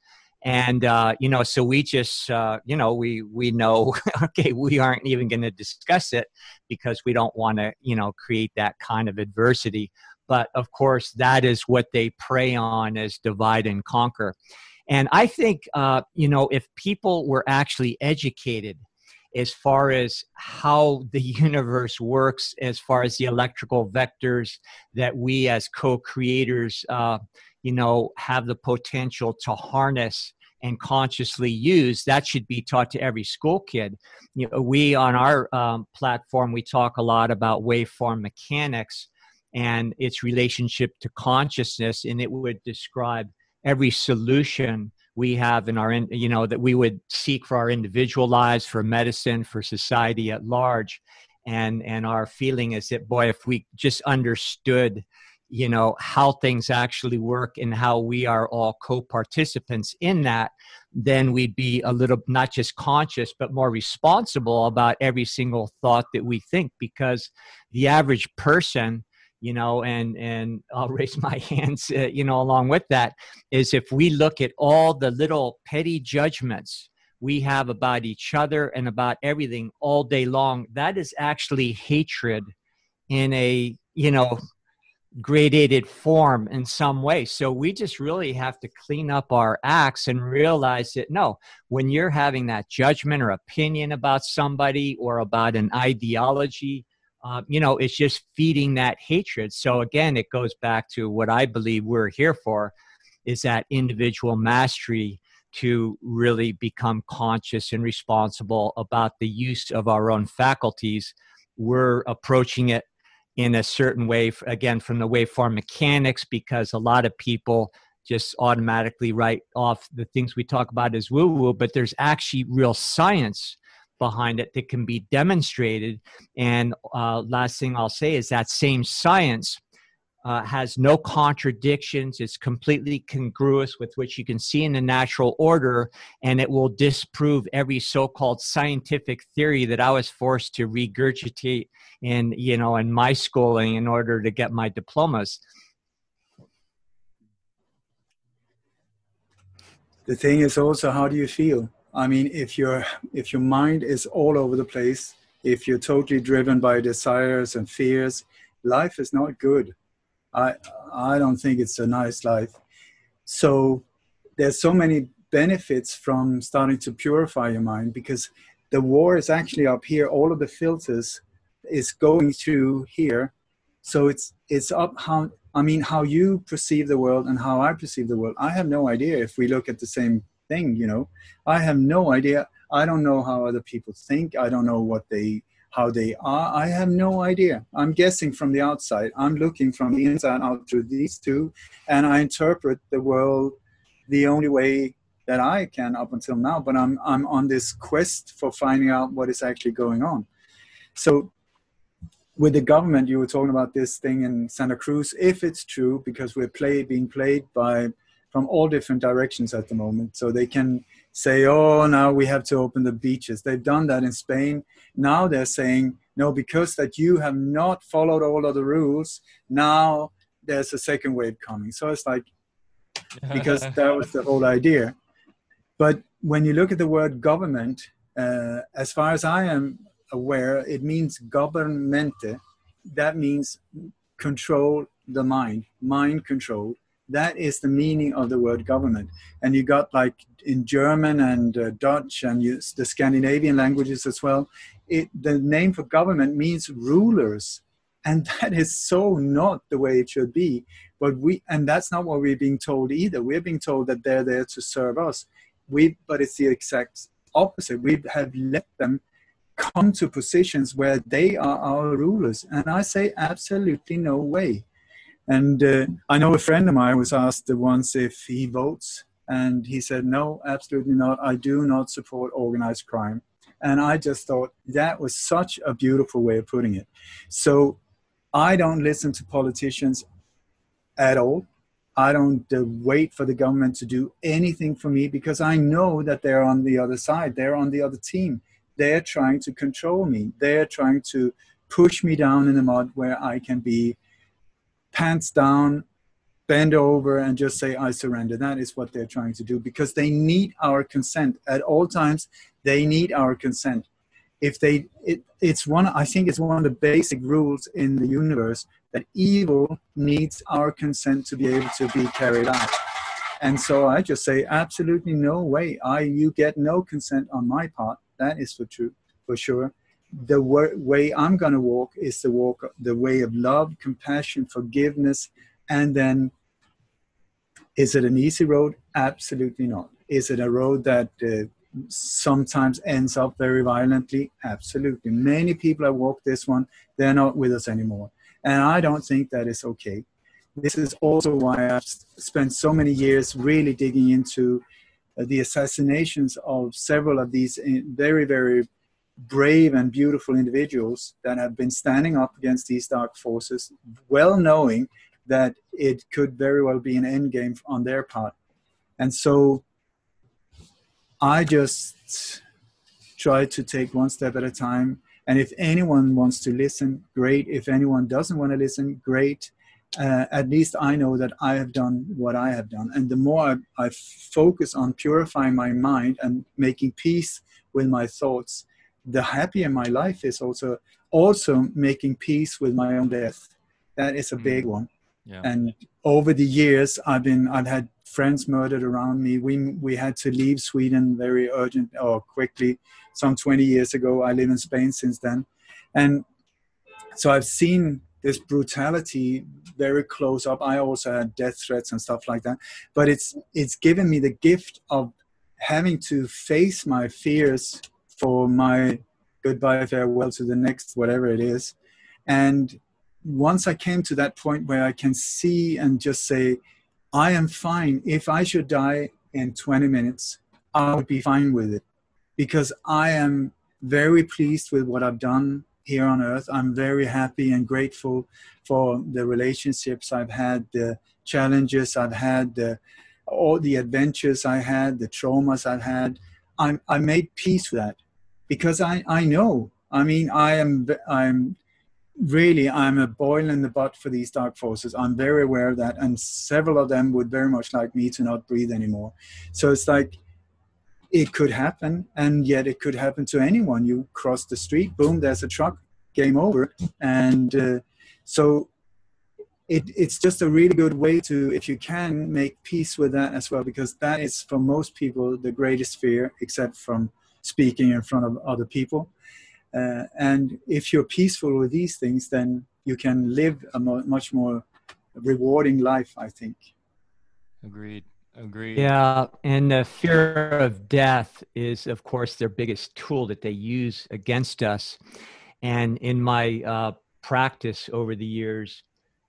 and uh, you know so we just uh, you know we we know okay we aren't even going to discuss it because we don't want to you know create that kind of adversity. But of course that is what they prey on as divide and conquer. And i think uh, you know if people were actually educated as far as how the universe works as far as the electrical vectors that we as co-creators uh, you know have the potential to harness and consciously use that should be taught to every school kid. You know we on our um, platform we talk a lot about waveform mechanics and its relationship to consciousness and it would describe every solution we have in our you know that we would seek for our individual lives for medicine for society at large. And and our feeling is that boy if we just understood you know how things actually work and how we are all co-participants in that then we'd be a little not just conscious but more responsible about every single thought that we think because the average person you know and and i'll raise my hands uh, you know along with that is if we look at all the little petty judgments we have about each other and about everything all day long that is actually hatred in a you know gradated form in some way. So we just really have to clean up our acts and realize that no, when you're having that judgment or opinion about somebody or about an ideology, uh, you know, it's just feeding that hatred. So again, it goes back to what I believe we're here for is that individual mastery to really become conscious and responsible about the use of our own faculties. We're approaching it in a certain way again from the waveform mechanics because a lot of people just automatically write off the things we talk about as woo woo but there's actually real science behind it that can be demonstrated. And uh, last thing i'll say is that same science uh, has no contradictions. It's completely congruous with what you can see in the natural order, and it will disprove every so-called scientific theory that I was forced to regurgitate in, you know, in my schooling in order to get my diplomas. The thing is also, how do you feel? I mean, if your if your mind is all over the place, if you're totally driven by desires and fears, life is not good I I don't think it's a nice life. So there's so many benefits from starting to purify your mind because the war is actually up here. All of the filters is going through here. So it's it's up how I mean how you perceive the world and how I perceive the world. I have no idea if we look at the same thing, you know. I have no idea. I don't know how other people think. I don't know what they how they are. I have no idea. I'm guessing from the outside. I'm looking from the inside out through these two, and I interpret the world the only way that I can up until now. But I'm I'm on this quest for finding out what is actually going on. So with the government, you were talking about this thing in Santa Cruz. If it's true, because we're play, being played by from all different directions at the moment, so they can say, oh, now we have to open the beaches. They've done that in Spain. Now they're saying, no, because that you have not followed all of the rules, now there's a second wave coming. So it's like, because that was the whole idea. But when you look at the word government, uh, as far as I am aware, it means governmente. That means control the mind, mind control. That is the meaning of the word government. And you got like in German and uh, Dutch and you, the Scandinavian languages as well. It, the name for government means rulers. And that is so not the way it should be. But we, and that's not what we're being told either. We're being told that they're there to serve us. We, but it's the exact opposite. We have let them come to positions where they are our rulers. And I say, absolutely no way. And uh, I know a friend of mine was asked once if he votes, and he said, No, absolutely not. I do not support organized crime. And I just thought that was such a beautiful way of putting it. So I don't listen to politicians at all. I don't uh, wait for the government to do anything for me because I know that they're on the other side. They're on the other team. They're trying to control me. They're trying to push me down in the mud where I can be pants down, bend over, and just say, I surrender. That is what they're trying to do because they need our consent. At all times, they need our consent. If they, it, it's one, I think it's one of the basic rules in the universe that evil needs our consent to be able to be carried out. And so I just say, absolutely no way. I, you get no consent on my part. That is for true, for sure. The way I'm going to walk is the walk, the way of love, compassion, forgiveness, and then is it an easy road? Absolutely not. Is it a road that uh, sometimes ends up very violently? Absolutely. Many people have walked this one, they're not with us anymore. And I don't think that is okay. This is also why I've spent so many years really digging into uh, the assassinations of several of these uh, very, very brave and beautiful individuals that have been standing up against these dark forces, well knowing that it could very well be an end game on their part. And so I just try to take one step at a time and if anyone wants to listen, great. If anyone doesn't want to listen, great. Uh, at least I know that I have done what I have done. And the more I, I focus on purifying my mind and making peace with my thoughts, the happier my life is also also making peace with my own death that is a big mm. one yeah. and over the years i've been i've had friends murdered around me we we had to leave sweden very urgent or quickly some 20 years ago. I live in Spain since then. And so I've seen this brutality very close up. I also had death threats and stuff like that. But it's it's given me the gift of having to face my fears for my goodbye farewell to the next whatever it is. And once I came to that point where I can see and just say, I am fine. If I should die in 20 minutes, I would be fine with it because I am very pleased with what I've done here on earth. I'm very happy and grateful for the relationships I've had, the challenges I've had, the, all the adventures I had, the traumas I've had. I'm, I made peace with that because I, I know. I mean, I am I'm really I'm a boil in the butt for these dark forces. I'm very aware of that, and several of them would very much like me to not breathe anymore. So it's like it could happen and yet it could happen to anyone you cross the street boom there's a truck game over and uh, so it, it's just a really good way to if you can make peace with that as well because that is for most people the greatest fear except from speaking in front of other people uh, and if you're peaceful with these things then you can live a mo- much more rewarding life i think agreed Agreed. Yeah, and the fear of death is, of course, their biggest tool that they use against us. And in my uh, practice over the years,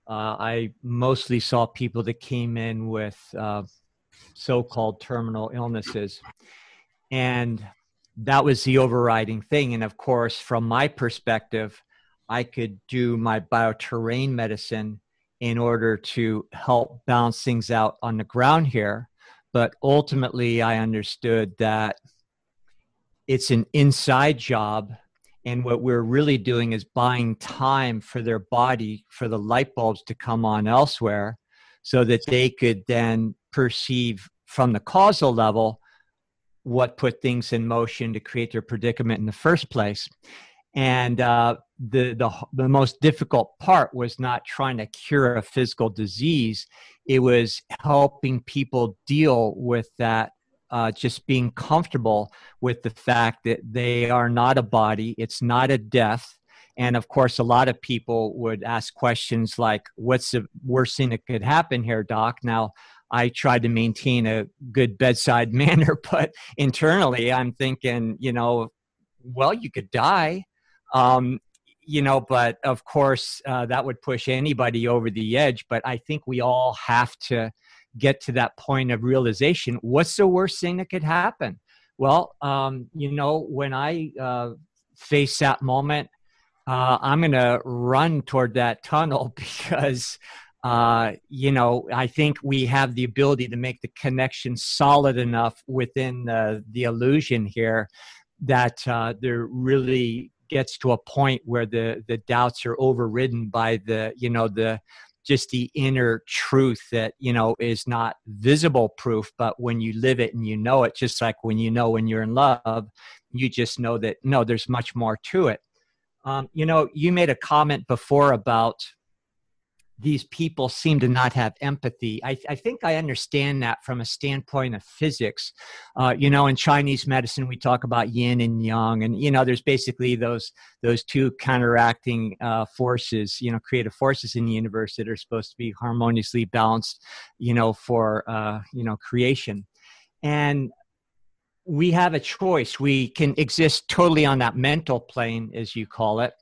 uh, I mostly saw people that came in with uh, so-called terminal illnesses, and that was the overriding thing. And of course, from my perspective, I could do my bioterrain medicine in order to help balance things out on the ground here. But ultimately, I understood that it's an inside job. And what we're really doing is buying time for their body, for the light bulbs to come on elsewhere, so that they could then perceive from the causal level what put things in motion to create their predicament in the first place. And uh, the, the, the most difficult part was not trying to cure a physical disease, it was helping people deal with that uh, just being comfortable with the fact that they are not a body, it's not a death. And of course, a lot of people would ask questions like, What's the worst thing that could happen here, Doc? Now, I tried to maintain a good bedside manner, but internally I'm thinking, you know, well, you could die. Um, you know, but of course, uh, that would push anybody over the edge. But I think we all have to get to that point of realization what's the worst thing that could happen? Well, um, you know, when I uh, face that moment, uh, I'm going to run toward that tunnel because uh, you know, I think we have the ability to make the connection solid enough within the, the illusion here that uh, there really gets to a point where the the doubts are overridden by the you know the just the inner truth that you know is not visible proof. But when you live it and you know it just like when you know when you're in love you just know that no there's much more to it. Um, you know you made a comment before about these people seem to not have empathy. I, I, think I understand that from a standpoint of physics. Uh, you know, in Chinese medicine, we talk about yin and yang, and you know, there's basically those those two counteracting uh, forces, you know, creative forces in the universe that are supposed to be harmoniously balanced, you know, for uh, you know creation. And we have a choice. We can exist totally on that mental plane, as you call it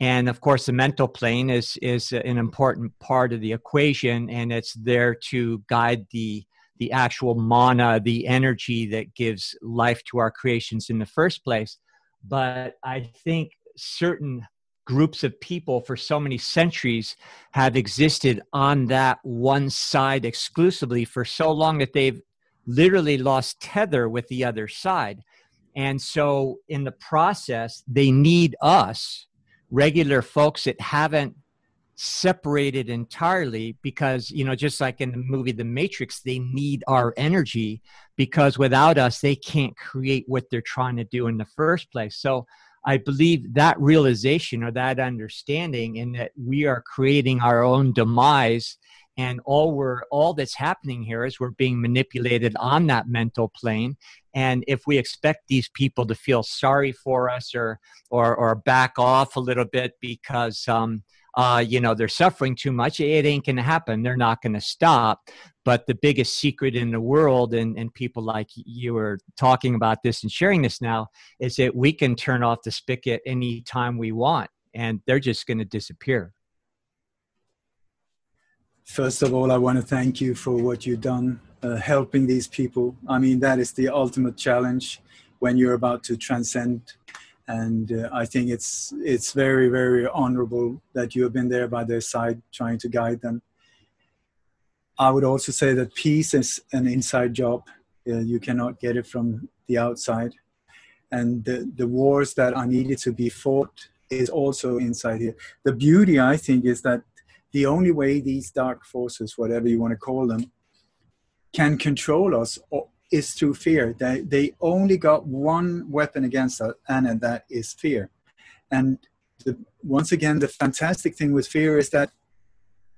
and of course the mental plane is is an important part of the equation and it's there to guide the the actual mana the energy that gives life to our creations in the first place. But i think certain groups of people for so many centuries have existed on that one side exclusively for so long that they've literally lost tether with the other side. And so in the process they need us regular folks that haven't separated entirely because you know just like in the movie the matrix they need our energy because without us they can't create what they're trying to do in the first place. So i believe that realization or that understanding in that we are creating our own demise and all we're all that's happening here is we're being manipulated on that mental plane. And if we expect these people to feel sorry for us or or, or back off a little bit because um, uh, you know they're suffering too much it ain't to happen. They're not to stop. But the biggest secret in the world and, and people like you are talking about this and sharing this now is that we can turn off the spigot anytime we want and they're just to disappear First of all, I want to thank you for what you've done, uh, helping these people. I mean, that is the ultimate challenge when you're about to transcend. And uh, I think it's it's very very honorable that you have been there by their side, trying to guide them. I would also say that peace is an inside job. Uh, you cannot get it from the outside. And the, the wars that are needed to be fought is also inside here. The beauty, I think, is that the only way these dark forces, whatever you want to call them, can control us is through fear. They, they only got one weapon against us, and that is fear. And the, once again, the fantastic thing with fear is that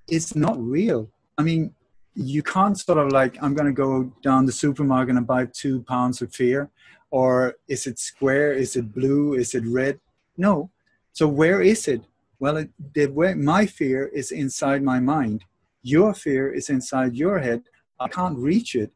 it's not real. I mean, you can't sort of like, I'm going to go down the supermarket and buy two pounds of fear. Or is it square? Is it blue? Is it red? No. So where is it? Well, it, the way my fear is inside my mind. Your fear is inside your head. I can't reach it.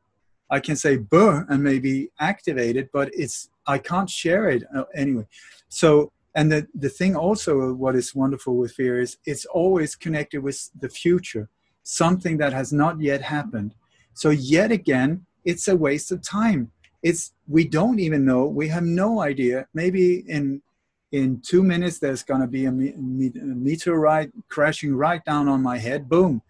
I can say "burr" and maybe activate it, but it's I can't share it uh, anyway. So, and the the thing also, what is wonderful with fear is it's always connected with the future, something that has not yet happened. So yet again, it's a waste of time. It's we don't even know. We have no idea. Maybe in in two minutes there's going to be a, me- a, meteorite crashing right down on my head. Boom.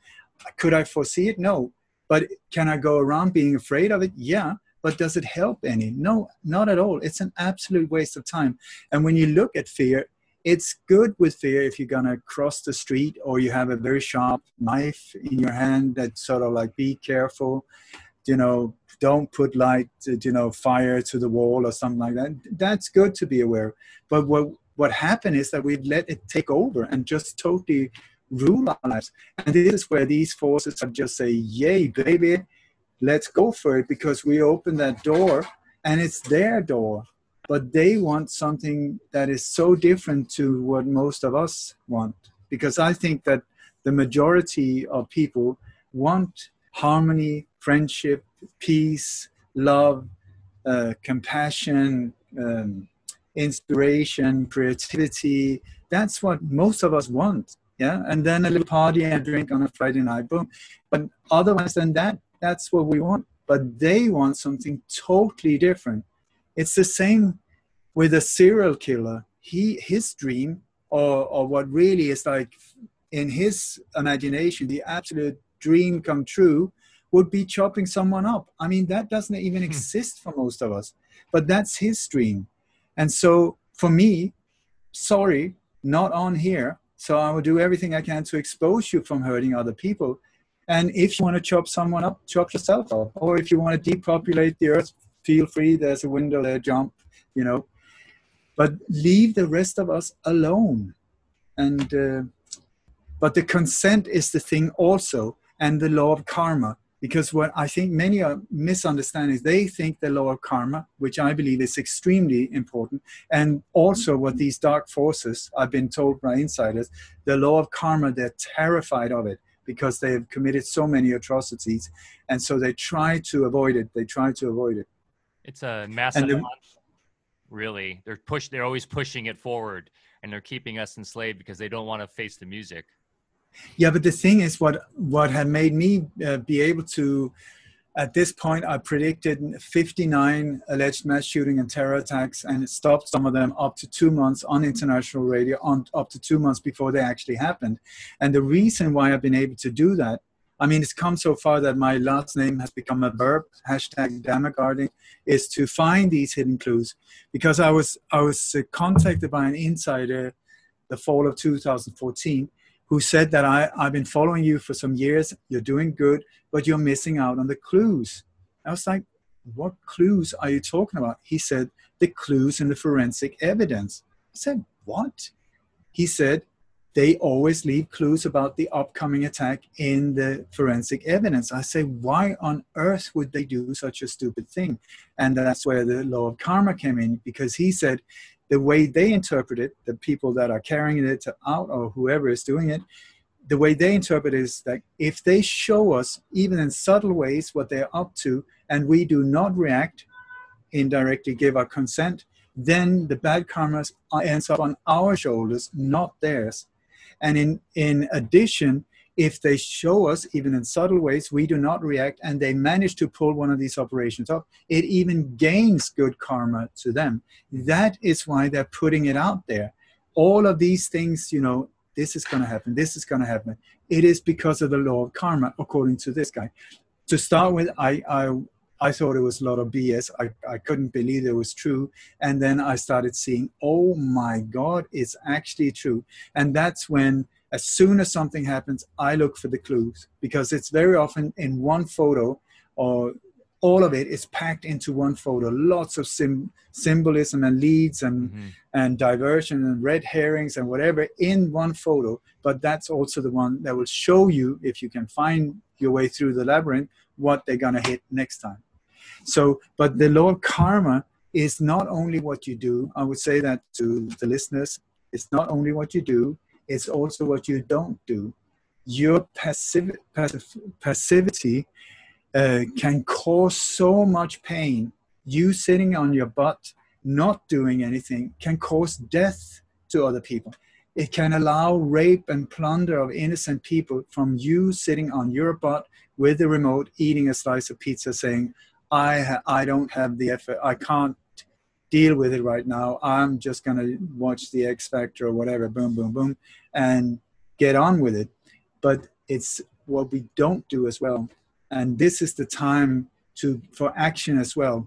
Could i foresee it? No. But can i go around being afraid of it? Yeah. But does it help any? No not at all. It's an absolute waste of time. And when you look at fear it's good with fear if you're going to cross the street or you have a very sharp knife in your hand that sort of like be careful you know, don't put light, uh, you know, fire to the wall or something like that. That's good to be aware. But what what happened is that we've let it take over and just totally rule our lives. And this is where these forces have just say, "Yay, baby, let's go for it," because we open that door, and it's their door. But they want something that is so different to what most of us want. Because I think that the majority of people want harmony, friendship, peace, love, uh, compassion, um, inspiration, creativity. That's what most of us want. Yeah. And then a little party and drink on a Friday night, boom. But otherwise than that, that's what we want. But they want something totally different. It's the same with a serial killer. He his dream or, or what really is like in his imagination, the absolute dream come true would be chopping someone up. I mean, that doesn't even hmm. exist for most of us, but that's his dream. And so for me, sorry, not on here. So I will do everything I can to expose you from hurting other people. And if you want to chop someone up, chop yourself up. Or if you want to depopulate the earth, feel free. There's a window there, jump, you know. But leave the rest of us alone. And uh, but the consent is the thing also, and the law of karma. Because what I think many are misunderstanding is they think the law of karma, which I believe is extremely important, and also what these dark forces, I've been told by insiders, the law of karma, they're terrified of it because they have committed so many atrocities. And so they try to avoid it. They try to avoid it. It's a massive, the, really. They're push. They're always pushing it forward, and they're keeping us enslaved because they don't want to face the music. Yeah, but the thing is, what what had made me uh, be able to, at this point, I predicted 59 alleged mass shooting and terror attacks, and it stopped some of them up to two months on international radio, on up to two months before they actually happened. And the reason why I've been able to do that, I mean, it's come so far that my last name has become a verb. Hashtag dammegarding is to find these hidden clues, because I was I was contacted by an insider, the fall of 2014 who said that I, I've been following you for some years, you're doing good, but you're missing out on the clues. I was like, what clues are you talking about? He said, the clues in the forensic evidence. I said, what? He said, they always leave clues about the upcoming attack in the forensic evidence. I say, why on earth would they do such a stupid thing? And that's where the law of karma came in because he said the way they interpret it, the people that are carrying it out or whoever is doing it, the way they interpret it is that if they show us, even in subtle ways, what they're up to, and we do not react, indirectly give our consent, then the bad karma ends up on our shoulders, not theirs. And in, in addition, if they show us, even in subtle ways, we do not react, and they manage to pull one of these operations up, it even gains good karma to them. That is why they're putting it out there. All of these things, you know, this is going to happen, this is going to happen. It is because of the law of karma, according to this guy. To start with, I, I I thought it was a lot of BS. I, I couldn't believe it was true. And then I started seeing, oh my God, it's actually true. And that's when as soon as something happens, I look for the clues because it's very often in one photo or all of it is packed into one photo. Lots of sim- symbolism and leads and mm-hmm. and diversion and red herrings and whatever in one photo. But that's also the one that will show you if you can find your way through the labyrinth what they're gonna hit next time. So, but the law of karma is not only what you do. I would say that to the listeners. It's not only what you do it's also what you don't do. Your passive, passive passivity uh, can cause so much pain. You sitting on your butt, not doing anything, can cause death to other people. It can allow rape and plunder of innocent people from you sitting on your butt with the remote, eating a slice of pizza, saying, I, ha- I don't have the effort, I can't deal with it right now. I'm just going to watch the X Factor or whatever, boom, boom, boom, and get on with it. But it's what we don't do as well. And this is the time to for action as well.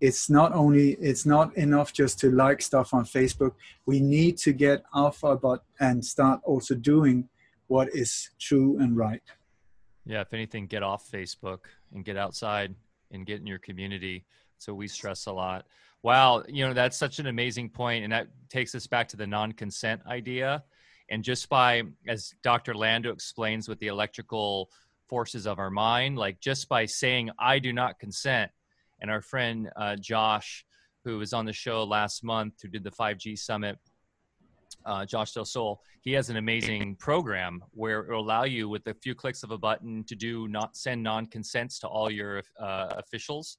It's not only it's not enough just to like stuff on Facebook. We need to get alpha but and start also doing what is true and right. Yeah, if anything, get off Facebook and get outside and get in your community. So we stress a lot. Wow, you know that's such an amazing point, and that takes us back to the non-consent idea. And just by, as Dr. Lando explains, with the electrical forces of our mind, like just by saying "I do not consent," and our friend uh, Josh, who was on the show last month, who did the 5G summit, uh, Josh Del Sol, he has an amazing program where it will allow you with a few clicks of a button to do not send non-consents to all your uh, officials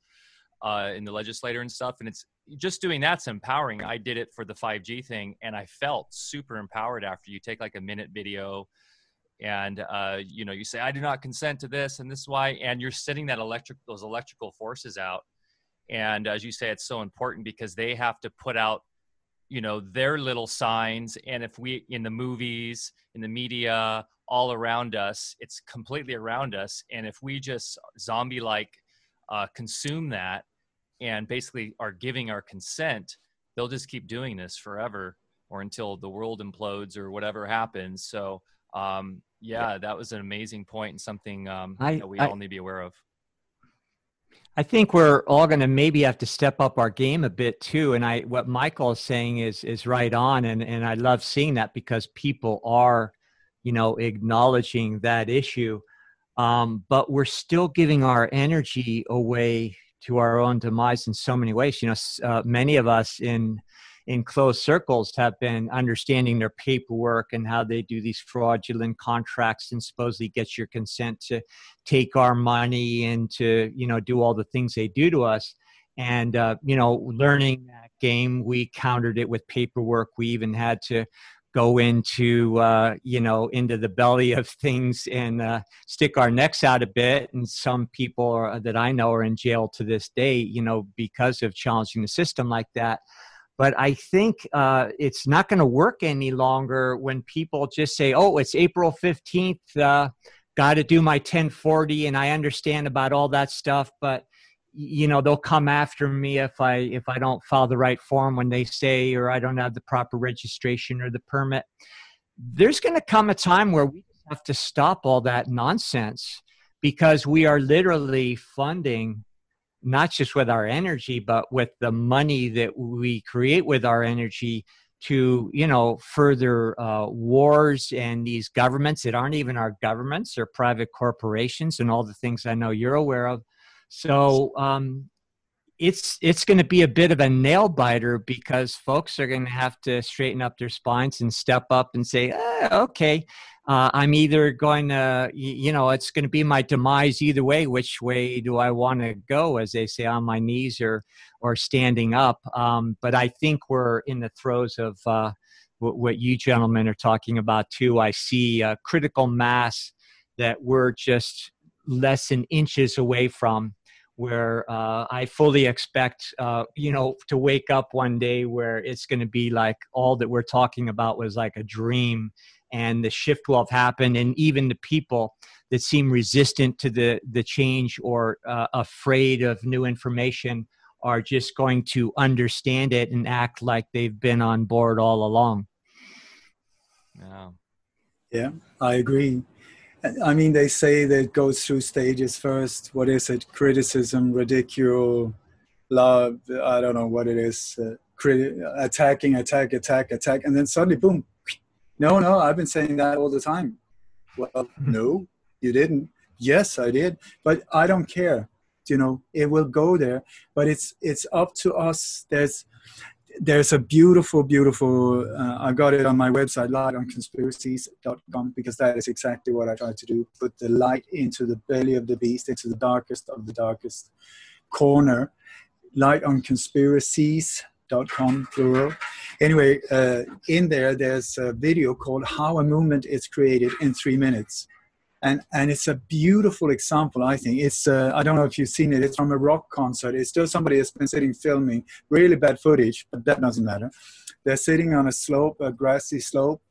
uh, in the legislator and stuff. And it's just doing that's empowering. I did it for the 5G thing and I felt super empowered after you take like a minute video and uh, you know you say I do not consent to this and this is why and you're sending that electric those electrical forces out. And as you say, it's so important because they have to put out you know their little signs and if we in the movies in the media all around us it's completely around us and if we just zombie like uh, consume that and basically are giving our consent they'll just keep doing this forever or until the world implodes or whatever happens. So um, yeah, that was an amazing point and something um, I, that we I, all need to be aware of. I think we're all going to maybe have to step up our game a bit too. And I, what Michael is saying is is right on, and and I love seeing that because people are, you know, acknowledging that issue, um, but we're still giving our energy away to our own demise in so many ways. You know, uh, many of us in in closed circles have been understanding their paperwork and how they do these fraudulent contracts and supposedly get your consent to take our money and to you know do all the things they do to us and uh, you know learning that game we countered it with paperwork we even had to go into uh, you know into the belly of things and uh, stick our necks out a bit and some people are, that i know are in jail to this day you know because of challenging the system like that but I think uh, it's not going to work any longer when people just say, "Oh, it's April fifteenth. Uh, Got to do my 1040," and I understand about all that stuff, but you know they'll come after me if I if I don't file the right form when they say, or I don't have the proper registration or the permit. There's going to come a time where we have to stop all that nonsense because we are literally funding not just with our energy, but with the money that we create with our energy to, you know, further uh, wars and these governments that aren't even our governments, or private corporations, and all the things I know you're aware of. So um, it's it's going to be a bit of a nail biter because folks are going to have to straighten up their spines and step up and say, eh, okay, uh, I'm either going to, you know, it's going to be my demise either way. Which way do I want to go, as they say, on my knees or or standing up? Um, but I think we're in the throes of uh, what you gentlemen are talking about too. I see a critical mass that we're just less than inches away from where uh, I fully expect, uh, you know, to wake up one day where it's going to be like all that we're talking about was like a dream, and the shift will have happened and even the people that seem resistant to the the change or uh, afraid of new information are just going to understand it and act like they've been on board all along. Yeah yeah i agree i mean they say that it goes through stages first what is it criticism ridicule love i don't know what it is uh, criti- attacking attack attack attack and then suddenly boom no, no, I've been saying that all the time. Well, no, you didn't. Yes, I did, but I don't care. You know, it will go there, but it's it's up to us. There's there's a beautiful, beautiful. Uh, I got it on my website, lightonconspiracies.com, because that is exactly what I try to do: put the light into the belly of the beast, into the darkest of the darkest corner. Light on plural. Anyway, uh, in there, there's a video called How a Movement is Created in Three Minutes. And, and it's a beautiful example, I think. It's uh, I don't know if you've seen it. It's from a rock concert. It's still somebody has been sitting filming. Really bad footage, but that doesn't matter. They're sitting on a slope, a grassy slope,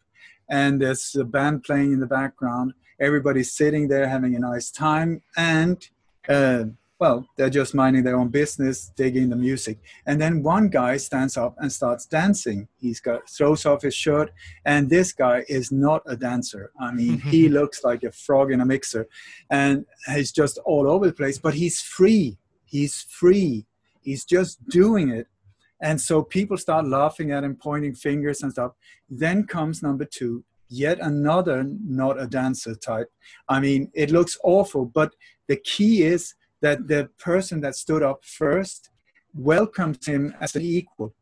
and there's a band playing in the background. Everybody's sitting there having a nice time, and uh, well, they're just minding their own business, digging the music. And then one guy stands up and starts dancing. He's got throws off his shirt, and this guy is not a dancer. I mean, he looks like a frog in a mixer, and he's just all over the place. But he's free. He's free. He's just doing it. And so people start laughing at him, pointing fingers and stuff. Then comes number two, yet another not a dancer type. I mean, it looks awful, but the key is that the person that stood up first welcomes him as an equal.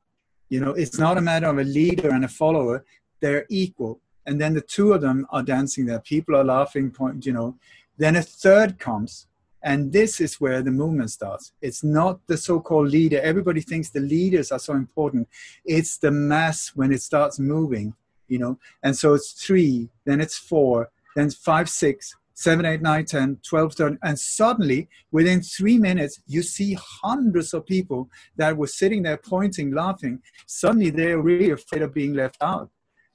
You know, it's not a matter of a leader and a follower, they're equal. And then the two of them are dancing there. People are laughing, point, you know. Then a third comes. And this is where the movement starts. It's not the so called leader. Everybody thinks the leaders are so important. It's the mass when it starts moving, you know. And so it's three, then it's four, then five, six, 7, 8, 9, 10, 12, 13. And suddenly, within three minutes, you see hundreds of people that were sitting there pointing, laughing. Suddenly, they're really afraid of being left out.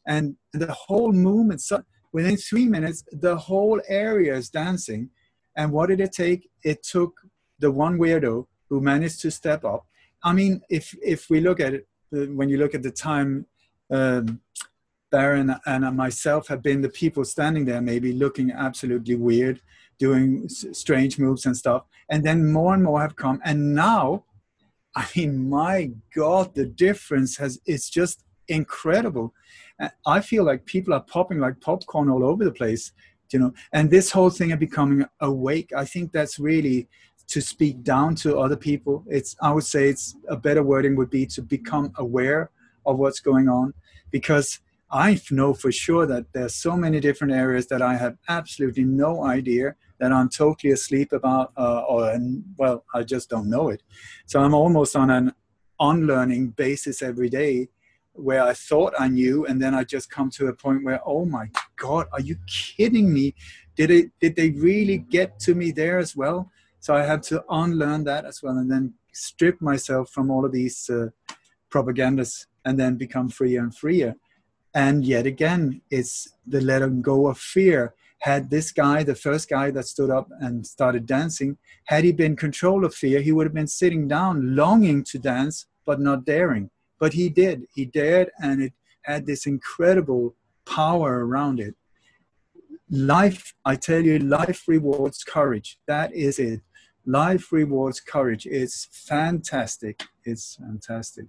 And the whole movement, so within three minutes, the whole area is dancing. And what did it take? It took the one weirdo who managed to step up. I mean, if if we look at it, when you look at the time um, Baron and myself have been the people standing there, maybe looking absolutely weird, doing strange moves and stuff. And then more and more have come. And now, I mean, my God, the difference has, it's just incredible. I feel like people are popping like popcorn all over the place, you know. And this whole thing of becoming awake, I think that's really to speak down to other people. It's, I would say, it's a better wording would be to become aware of what's going on, because I know for sure that there's so many different areas that I have absolutely no idea that I'm totally asleep about, uh, or well, I just don't know it. So I'm almost on an unlearning basis every day, where I thought I knew, and then I just come to a point where, oh my God, are you kidding me? Did it? Did they really get to me there as well? So I had to unlearn that as well, and then strip myself from all of these uh, propagandas, and then become freer and freer and yet again, it's the letting go of fear. Had this guy, the first guy that stood up and started dancing, had he been control of fear, he would have been sitting down, longing to dance, but not daring. But he did. He dared, and it had this incredible power around it. Life, I tell you, life rewards courage. That is it. Life rewards courage. It's fantastic. It's fantastic.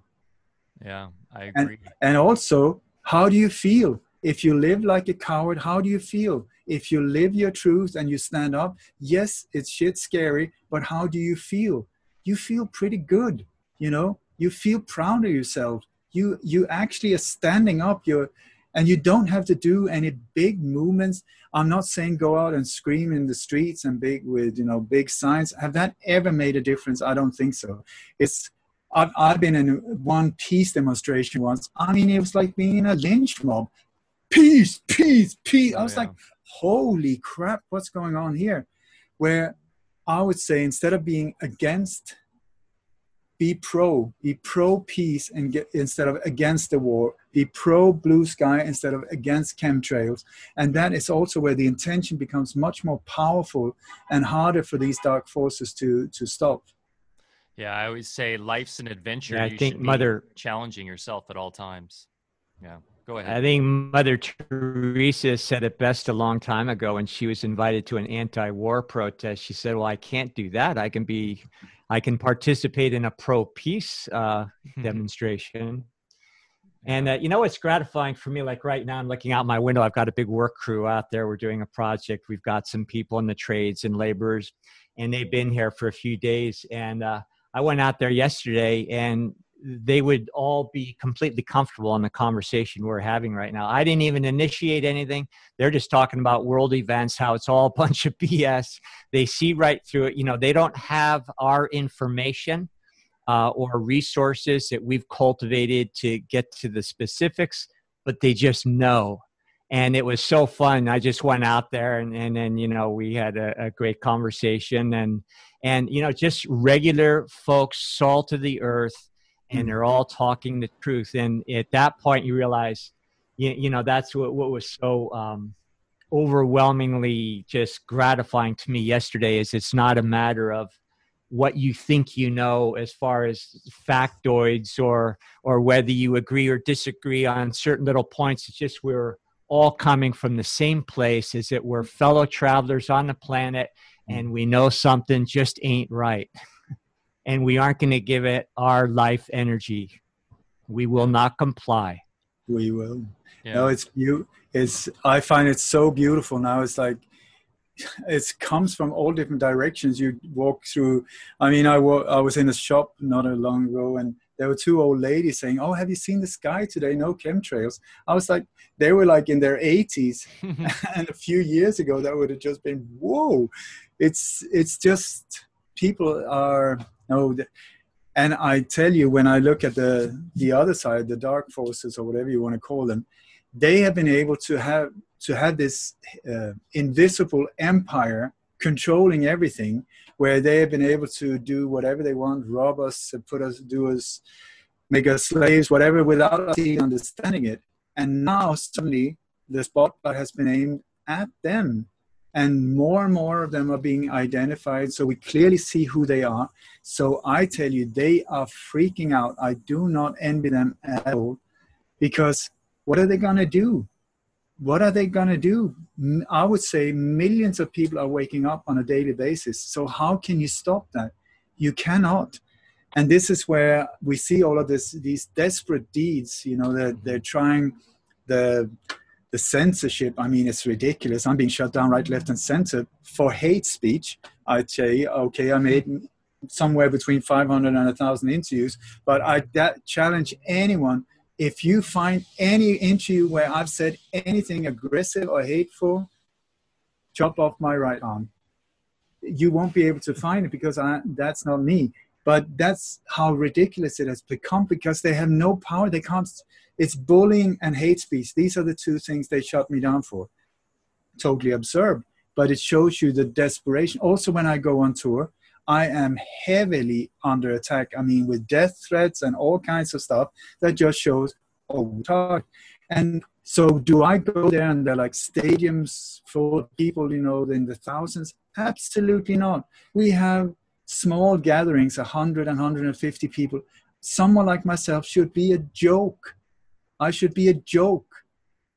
Yeah, I agree. And, and also, how do you feel? If you live like a coward, how do you feel? If you live your truth and you stand up, yes, it's shit scary, but how do you feel? You feel pretty good, you know? You feel proud of yourself. You you actually are standing up. You're and you don't have to do any big movements i'm not saying go out and scream in the streets and big with you know big signs have that ever made a difference i don't think so it's I've, I've been in one peace demonstration once. I mean, it was like being in a lynch mob. Peace, peace, peace. I oh, was yeah. like, holy crap, what's going on here? Where I would say instead of being against, be pro, be pro peace and get instead of against the war, be pro blue sky instead of against chemtrails. And that is also where the intention becomes much more powerful and harder for these dark forces to to stop. Yeah, I always say life's an adventure. Yeah, I you think Mother challenging yourself at all times. Yeah, go ahead. I think Mother Teresa said it best a long time ago when she was invited to an anti-war protest. She said, "Well, I can't do that. I can be, I can participate in a pro-peace uh, demonstration." And uh, you know what's gratifying for me? Like right now, I'm looking out my window. I've got a big work crew out there. We're doing a project. We've got some people in the trades and laborers, and they've been here for a few days. And uh, I went out there yesterday and they would all be completely comfortable in the conversation we're having right now. I didn't even initiate anything. They're just talking about world events, how it's all a bunch of BS. They see right through it. You know, they don't have our information uh, or resources that we've cultivated to get to the specifics, but they just know. And it was so fun. I just went out there and, and then, you know, we had a, a great conversation and, and you know just regular folks salt of the earth and they're all talking the truth. And at that point you realize you, you know that's what, what was so um, overwhelmingly just gratifying to me yesterday is it's not a matter of what you think you know as far as factoids or or whether you agree or disagree on certain little points. It's just we're all coming from the same place is that we're fellow travelers on the planet hmm. and we know something just ain't right and we aren't going to give it our life energy we will not comply we will yeah. no it's you it's i find it so beautiful now it's like it comes from all different directions. You walk through. I mean, I, wa- I was in a shop not a long ago, and there were two old ladies saying, "Oh, have you seen the sky today? No chemtrails." I was like, they were like in their 80s, and a few years ago, that would have just been whoa. It's it's just people are no. And I tell you, when I look at the the other side, the dark forces or whatever you want to call them, they have been able to have to have this uh, invisible empire controlling everything where they have been able to do whatever they want rob us put us do us make us slaves whatever without us even understanding it. And now suddenly the spotlight has been aimed at them. And more and more of them are being identified so we clearly see who they are. So i tell you they are freaking out. I do not envy them at all because what are they going to do what are they going to do? I would say millions of people are waking up on a daily basis. So, how can you stop that? You cannot. And this is where we see all of this, these desperate deeds, you know, that they're, they're trying the, the censorship. I mean, it's ridiculous. I'm being shut down right, left, and center for hate speech. I'd say, okay, I made somewhere between 500 and 1,000 interviews, but I that challenge anyone if you find any interview where I've said anything aggressive or hateful, chop off my right arm. You won't be able to find it because I, that's not me. But that's how ridiculous it has become because they have no power. They can't. It's bullying and hate speech. These are the two things they shut me down for. Totally absurd. But it shows you the desperation. Also, when I go on tour, I am heavily under attack. I mean, with death threats and all kinds of stuff that just shows, oh, talk. And so, do I go there and they're like stadiums full of people, you know, in the thousands? Absolutely not. We have small gatherings, 100 and 150 people. Someone like myself should be a joke. I should be a joke.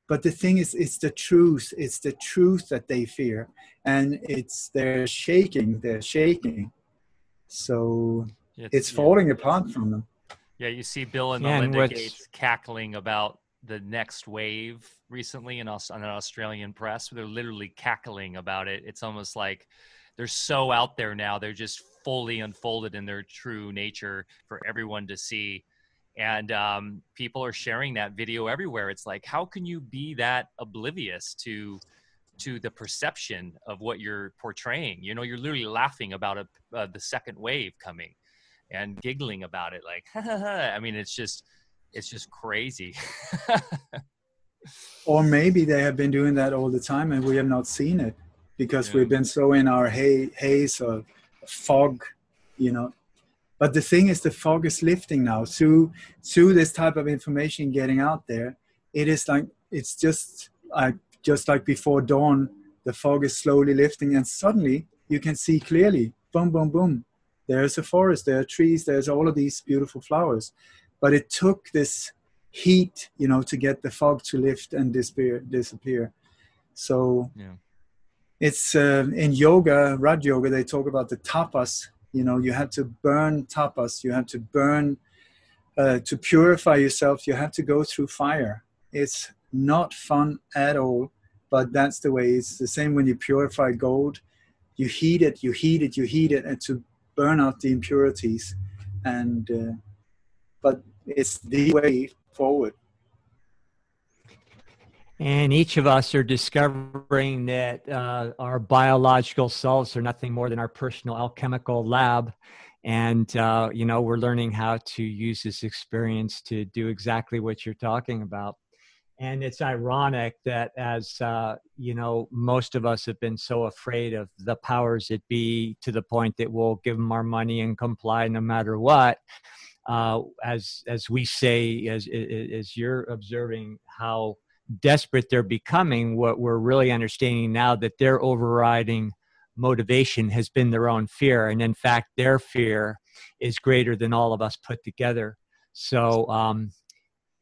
But the thing is, it's the truth. It's the truth that they fear. And it's, they're shaking, they're shaking. So it's, it's falling yeah. apart from them. Yeah, you see Bill and yeah, Melinda Gates cackling about the next wave recently in, on an Australian press. They're literally cackling about it. It's almost like they're so out there now. They're just fully unfolded in their true nature for everyone to see. And um, people are sharing that video everywhere. It's like, how can you be that oblivious to to the perception of what you're portraying. You know, you're literally laughing about a, uh, the second wave coming and giggling about it like I mean it's just it's just crazy. or maybe they have been doing that all the time and we have not seen it because yeah. we've been so in our hay, haze or fog, you know. But the thing is, the fog is lifting now through through this type of information getting out there. It is like it's just like just like before dawn, the fog is slowly lifting, and suddenly you can see clearly. Boom, boom, boom. There's a forest, there are trees, there's all of these beautiful flowers. But it took this heat, you know, to get the fog to lift and disappear. disappear. So yeah. it's uh, in yoga, Raj Yoga, they talk about the tapas. You know, you have to burn tapas, you have to burn uh, to purify yourself, you have to go through fire. It's not fun at all, but that's the way. It's the same when you purify gold. You heat it, you heat it, you heat it, and to burn out the impurities. And uh, but it's the way forward. And each of us are discovering that uh, our biological selves are nothing more than our personal alchemical lab. And, uh, you know, we're learning how to use this experience to do exactly what you're talking about and it's ironic that as uh, you know most of us have been so afraid of the powers that be to the point that we'll give them our money and comply no matter what uh, as as we say as as you're observing how desperate they're becoming what we're really understanding now that they're overriding motivation has been their own fear. And in fact, their fear is greater than all of us put together. So um,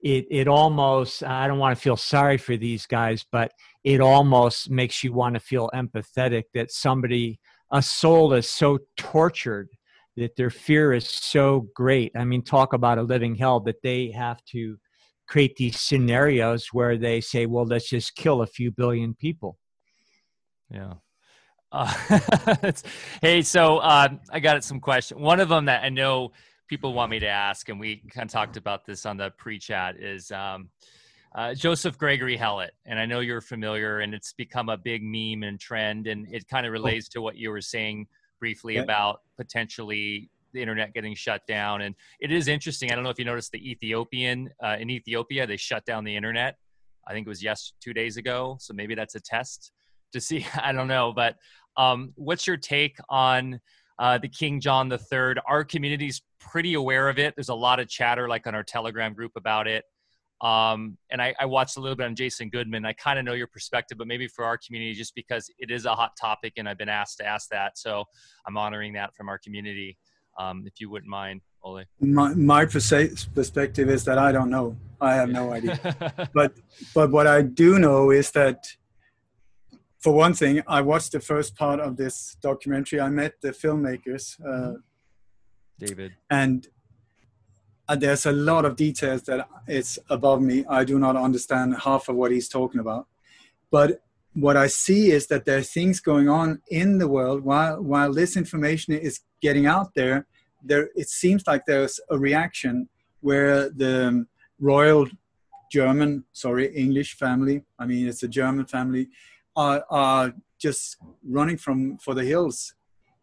it, it almost, I don't want to feel sorry for these guys, but it almost makes you want to feel empathetic that somebody, a soul is so tortured that their fear is so great. I mean, talk about a living hell that they have to create these scenarios where they say, well, let's just kill a few billion people. Yeah. Uh, hey, so uh, I got some questions. One of them that I know people want me to ask, and we kind of talked about this on the pre-chat, is um, uh, Joseph Gregory Hallett. And I know you're familiar, and it's become a big meme and trend, and it kind of relates to what you were saying briefly about potentially the internet getting shut down. And it is interesting. I don't know if you noticed the Ethiopian uh, in Ethiopia, they shut down the internet. I think it was yes two days ago. So maybe that's a test to see. I don't know, but um, what's your take on uh, the King John III? Our community's pretty aware of it. There's a lot of chatter, like on our Telegram group, about it. Um, and I, I, watched a little bit on Jason Goodman. I kind of know your perspective, but maybe for our community, just because it is a hot topic and I've been asked to ask that. So I'm honoring that from our community. Um, if you wouldn't mind, Ole. My, my perspective is that I don't know. I have no idea. but but what I do know is that for one thing, I watched the first part of this documentary. I met the filmmakers, uh. David, and uh, there's a lot of details that it's above me. I do not understand half of what he's talking about, but what I see is that there are things going on in the world while while this information is getting out there. There, it seems like there's a reaction where the royal German, sorry, English family. I mean, it's a German family are, are just running from for the hills.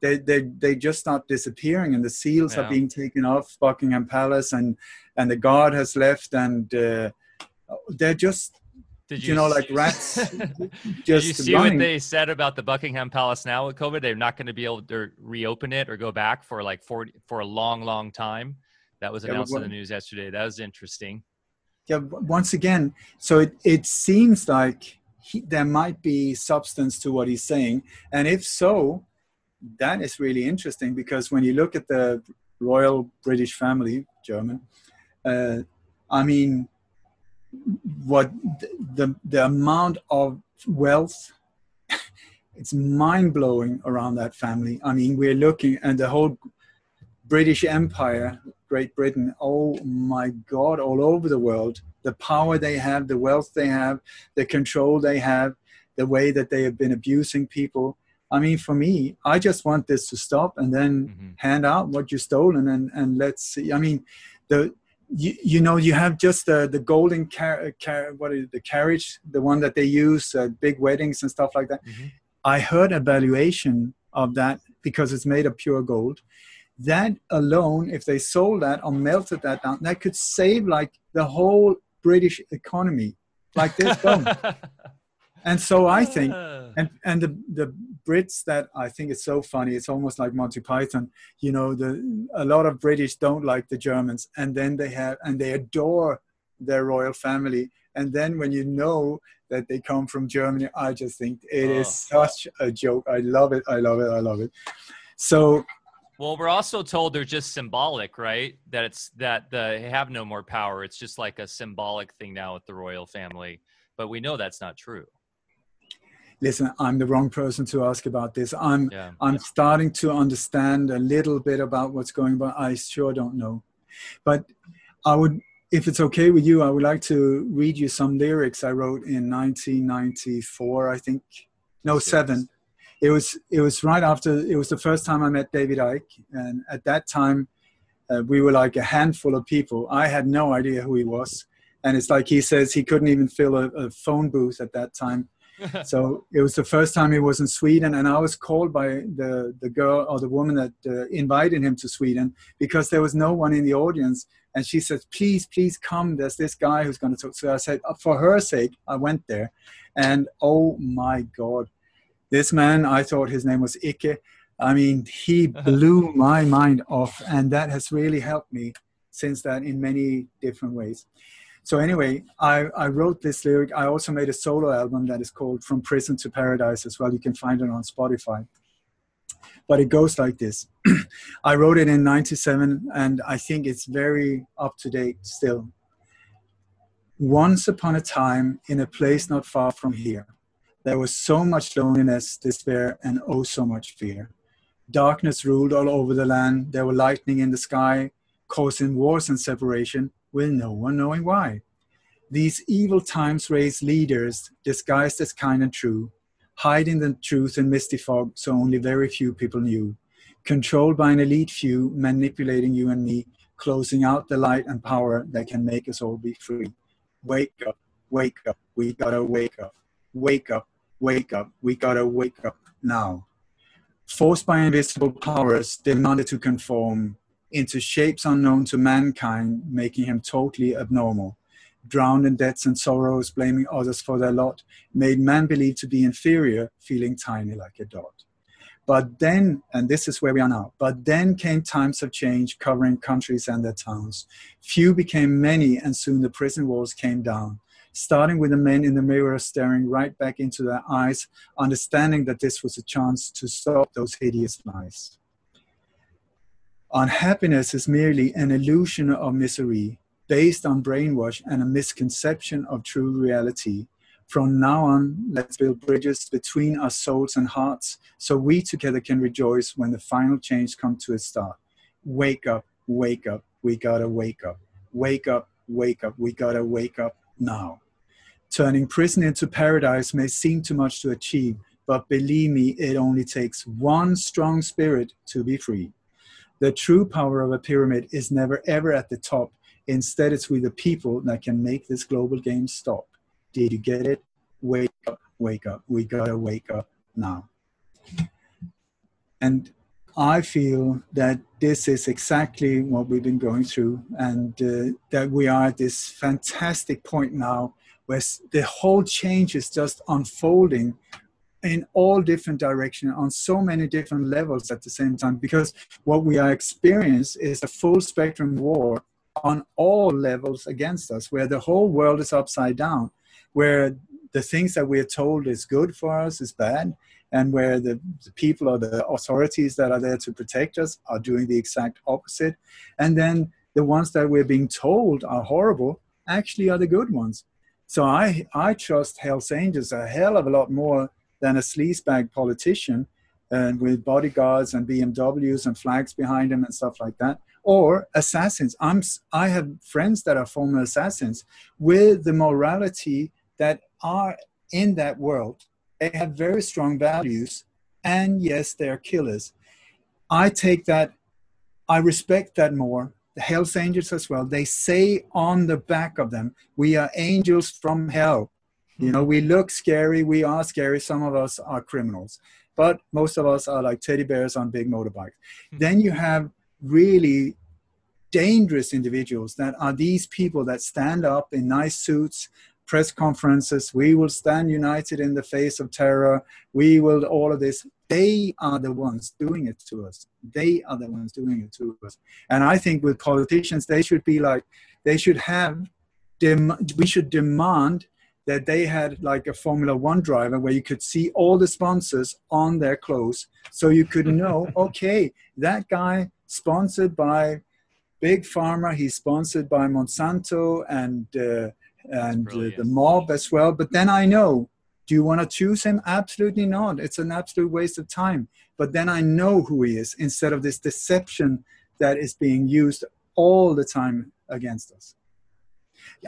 They, they, they just start disappearing, and the seals yeah. are being taken off Buckingham Palace, and and the guard has left, and uh, they're just did you, you know, like rats. just Did you see running. what they said about the Buckingham Palace now with COVID? They're not going to be able to reopen it or go back for like for for a long, long time. That was announced yeah, in the news yesterday. That was interesting. Yeah. Once again, so it it seems like he, there might be substance to what he's saying. And if so, that is really interesting because when you look at the royal British family, German, uh, I mean, what the, the amount of wealth, it's mind blowing around that family. I mean, we're looking at the whole British Empire, Great Britain, oh my God, all over the world the power they have, the wealth they have, the control they have, the way that they have been abusing people. I mean, for me, I just want this to stop and then mm-hmm. hand out what you stole and, and, and let's see. I mean, the, you, you know, you have just the, the golden car, car, what is it, the carriage, the one that they use at big weddings and stuff like that. Mm-hmm. I heard a valuation of that because it's made of pure gold that alone, if they sold that or melted that down, that could save like the whole British economy like this and so I think, ah. and and the the Brits that I think it's so funny. It's almost like Monty Python. You know, the a lot of British don't like the Germans, and then they have and they adore their royal family. And then when you know that they come from Germany, I just think it oh. is such a joke. I love it. I love it. I love it. So well, we're also told they're just symbolic, right? That it's that they have no more power. It's just like a symbolic thing now with the royal family. But we know that's not true. Listen, I'm the wrong person to ask about this. I'm yeah, I'm yeah. starting to understand a little bit about what's going on. I sure don't know. But I would if it's okay with you, I would like to read you some lyrics I wrote in 1994, I think. No, yes. seven it was it was right after it was the first time I met David Icke, and at that time uh, we were like a handful of people. I had no idea who he was, and it's like he says he couldn't even fill a, a phone booth at that time. so it was the first time he was in Sweden, and I was called by the the girl or the woman that uh, invited him to Sweden because there was no one in the audience. And she said, "Please, please come. There's this guy who's going to talk." So I said, "For her sake, I went there." And oh my God, this man, I thought his name was Ike. I mean, he blew my mind off, and that has really helped me since that in many different ways. So anyway, I, I wrote this lyric. I also made a solo album that is called From Prison to Paradise as well. You can find it on Spotify. but it goes like this. I wrote it in 97 and I think it's very up to date still. Once upon a time, in a place not far from here, there was so much loneliness, despair, and oh so much fear. Darkness ruled all over the land. There were lightning in the sky, causing wars and separation, with no one knowing why. These evil times raised leaders disguised as kind and true, hiding the truth in misty fog so only very few people knew. Controlled by an elite few, manipulating you and me, closing out the light and power that can make us all be free. Wake up, wake up, we gotta wake up. Wake up, wake up, we gotta wake up now forced by invisible powers, demanded to conform into shapes unknown to mankind, making him totally abnormal. Drowned in debts and sorrows, blaming others for their lot, made man believe to be inferior, feeling tiny like a dot. But then, and this is where we are now, but then came times of change covering countries and their towns. Few became many, and soon the prison walls came down starting with the men in the mirror staring right back into their eyes, understanding that this was a chance to stop those hideous lies. Unhappiness is merely an illusion of misery based on brainwash and a misconception of true reality. From now on, let's build bridges between our souls and hearts so we together can rejoice when the final change comes to a start. Wake up, wake up, we gotta wake up. Wake up, wake up, we gotta wake up now. Turning prison into paradise may seem too much to achieve, but believe me, it only takes one strong spirit to be free. The true power of a pyramid is never ever at the top. Instead, it's with the people that can make this global game stop. Did you get it? Wake up, wake up. We gotta wake up now. And I feel that this is exactly what we've been going through, and uh, that we are at this fantastic point now where the whole change is just unfolding in all different directions on so many different levels at the same time because what we are experiencing is a full spectrum war on all levels against us where the whole world is upside down where the things that we're told is good for us is bad and where the, the, people or the authorities that are there to protect us are doing the exact opposite. And then the ones that we're being told are horrible actually are the good ones so I, I trust Hells Angels a hell of a lot more than a sleazebag politician and with bodyguards and BMWs and flags behind him and stuff like that. Or assassins. I'm, I have friends that are former assassins with the morality that are in that world. They have very strong values, and yes, they're killers. I take that, I respect that more the Hells Angels as well, they say on the back of them, we are angels from hell. You know, we look scary, we are scary. Some of us are criminals, but most of us are like teddy bears on big motorbikes. Mm-hmm. Then you have really dangerous individuals that are these people that stand up in nice suits, press conferences. We will stand united in the face of terror. We will all of this they are the ones doing it to us. They are the ones doing it to us. And I think with politicians, they should be like, they should have, dem- we should demand that they had like a Formula One driver where you could see all the sponsors on their clothes. So you could know, okay, that guy sponsored by Big Pharma, he's sponsored by Monsanto and, uh, and uh, the mob as well. But then I know do you want to choose him? Absolutely not. It's an absolute waste of time. But then I know who he is instead of this deception that is being used all the time against us.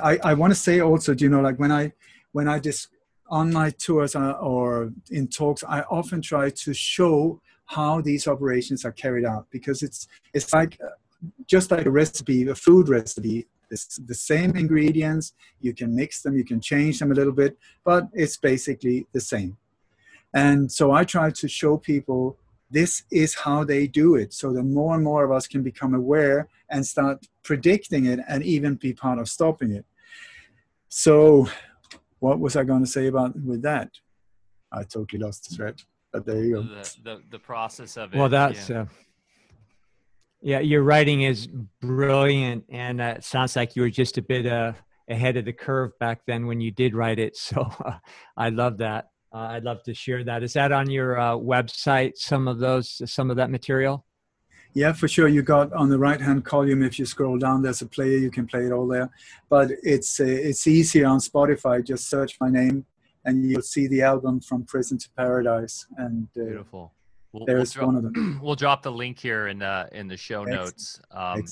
I, I want to say also, do you know, like when I when I just on my tours uh, or in talks, I often try to show how these operations are carried out because it's it's like uh, just like a recipe, a food recipe it's the same ingredients. You can mix them, you can change them a little bit, but it's basically the same. And so I try to show people this is how they do it so that more and more of us can become aware and start predicting it and even be part of stopping it. So, what was I going to say about with that? I totally lost the thread, but there you go. The, the, the process of it. Well, that's. Yeah. Uh, yeah, your writing is brilliant, and uh, it sounds like you were just a bit uh, ahead of the curve back then when you did write it. So uh, I love that. uh, I'd love to share that. Is that on your uh, website? Some of those, some of that material. Yeah, for sure. You got on the right hand column. If you scroll down, there's a player. You can play it all there. But it's uh, it's easier on Spotify. Just search my name, and you'll see the album from Prison to Paradise. And uh, beautiful. We'll, there's we'll drop, one of them. We'll drop the link here in the in the show Excellent. notes. Um,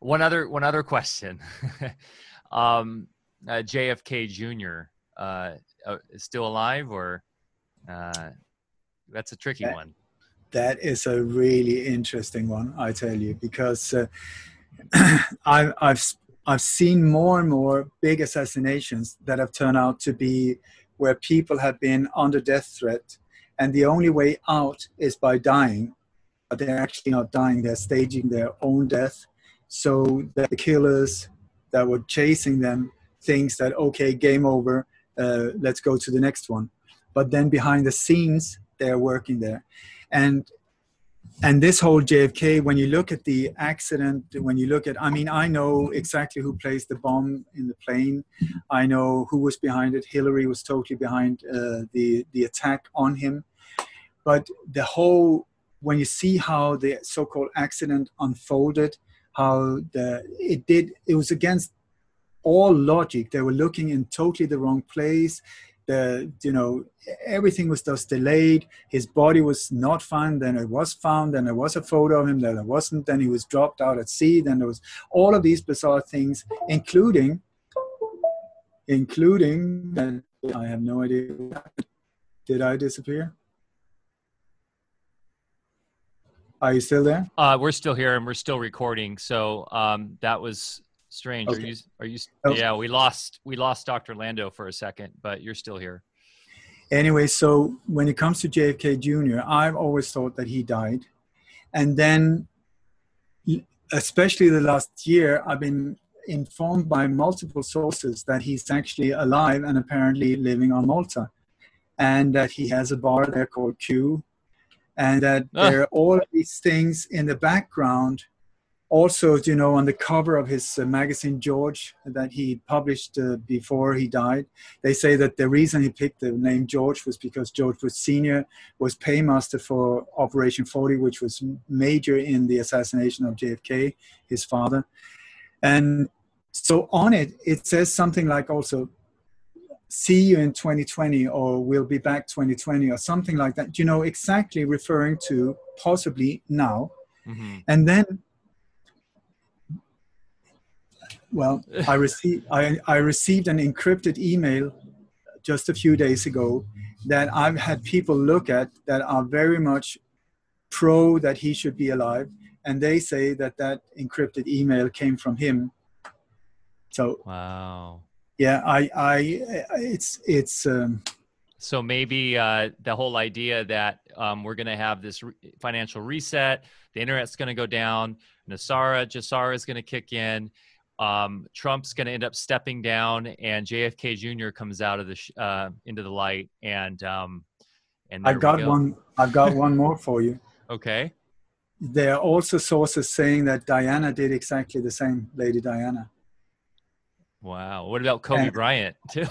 one other one other question. um, uh, JFK Jr. Uh, uh, is still alive, or uh, that's a tricky that, one. That is a really interesting one, I tell you, because uh, I've I've I've seen more and more big assassinations that have turned out to be where people have been under death threat, and the only way out is by dying. But they're actually not dying; they're staging their own death, so that the killers that were chasing them thinks that okay, game over, uh, let's go to the next one. But then behind the scenes, they're working there, and and this whole JFK, when you look at the accident, when you look at, I mean, I know exactly who placed the bomb in the plane. I know who was behind it. Hillary was totally behind uh, the the attack on him. But the whole, when you see how the so-called accident unfolded, how the it did, it was against all logic. They were looking in totally the wrong place. The you know everything was just delayed. His body was not found. Then it was found. Then there was a photo of him. Then there wasn't. Then he was dropped out at sea. Then there was all of these bizarre things, including including I have no idea. Did I disappear? Are you still there? Uh, we're still here and we're still recording. So um, that was Strange. Okay. Are you? Are you? Oh. Yeah, we lost we lost Dr. Lando for a second, but you're still here. Anyway, so when it comes to JFK Jr., I've always thought that he died, and then, especially the last year, I've been informed by multiple sources that he's actually alive and apparently living on Malta, and that he has a bar there called Q, and that ah. there are all these things in the background also, you know, on the cover of his uh, magazine George that he published uh, before he died, they say that the reason he picked the name George was because George was Sr. was paymaster for Operation 40, which was major in the assassination of JFK, his father. And so on it, it says something like also, see you in 2020 or we'll be back 2020 or something like that, you know, exactly referring to possibly now. Mm-hmm. And then well, I received I, I received an encrypted email just a few days ago that I've had people look at that are very much pro that he should be alive, and they say that that encrypted email came from him. So wow, yeah, I I it's it's. Um, so maybe uh, the whole idea that um, we're going to have this re- financial reset, the internet's going to go down, NESARA, GESARA is going to kick in, um, Trump's going to end up stepping down, and JFK Jr. comes out of the sh- uh, into the light, and um, and I've got go. one. I've got one more for you. Okay. There are also sources saying that Diana did exactly the same, Lady Diana. Wow. What about Kobe and, Bryant too?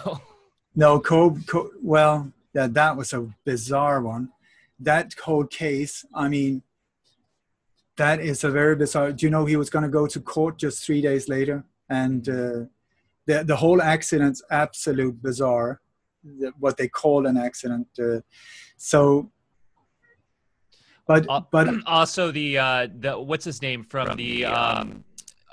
No, Kobe. Kobe well, yeah, that was a bizarre one. That whole case. I mean, that is a very bizarre. Do you know he was going to go to court just three days later, and uh, the the whole accident's absolute bizarre. What they call an accident. Uh, so, but uh, but also the uh, the what's his name from the. Um,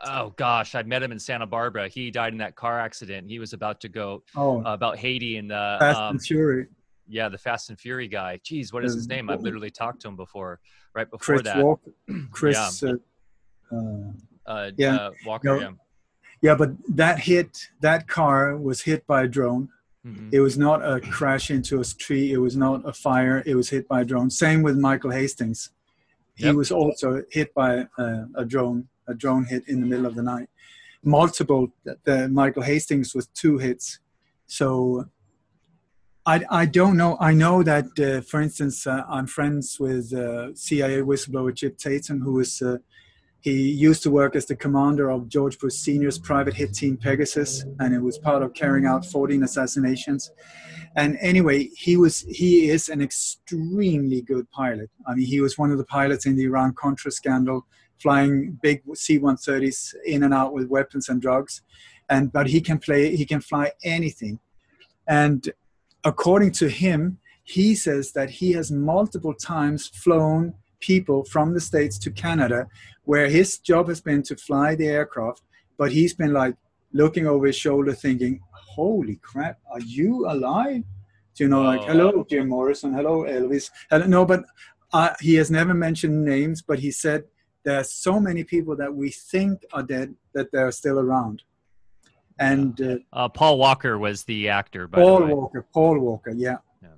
oh gosh, I met him in Santa Barbara. He died in that car accident. He was about to go oh, uh, about Haiti and the Fast um, and Fury. Yeah, the Fast and Fury guy. Jeez, what is his name? I've literally talked to him before. Right before Chris that, Walker, Chris. Yeah. Uh, uh, yeah. Uh, Walker. No, yeah. yeah, but that hit, that car was hit by a drone. Mm-hmm. It was not a crash into a tree. It was not a fire. It was hit by a drone. Same with Michael Hastings. He yep. was also hit by a, a drone. A drone hit in the middle of the night. Multiple. The Michael Hastings was two hits. So I, I don't know. I know that, uh, for instance, uh, I'm friends with uh, CIA whistleblower Chip Tatum, who is uh, he used to work as the commander of George Bush Sr.'s private hit team Pegasus, and it was part of carrying out 14 assassinations. And anyway, he was he is an extremely good pilot. I mean, he was one of the pilots in the Iran Contra scandal, flying big C-130s in and out with weapons and drugs. And but he can play he can fly anything. And according to him, he says that he has multiple times flown people from the states to Canada, where his job has been to fly the aircraft, but he's been like looking over his shoulder, thinking, "Holy crap, are you alive?" Do you know, like, oh. "Hello, Jim Morrison, hello, Elvis." Hello. No, but uh, he has never mentioned names, but he said there are so many people that we think are dead that they're still around. And uh, uh, Paul Walker was the actor. Paul Walker, Paul Walker, yeah. yeah.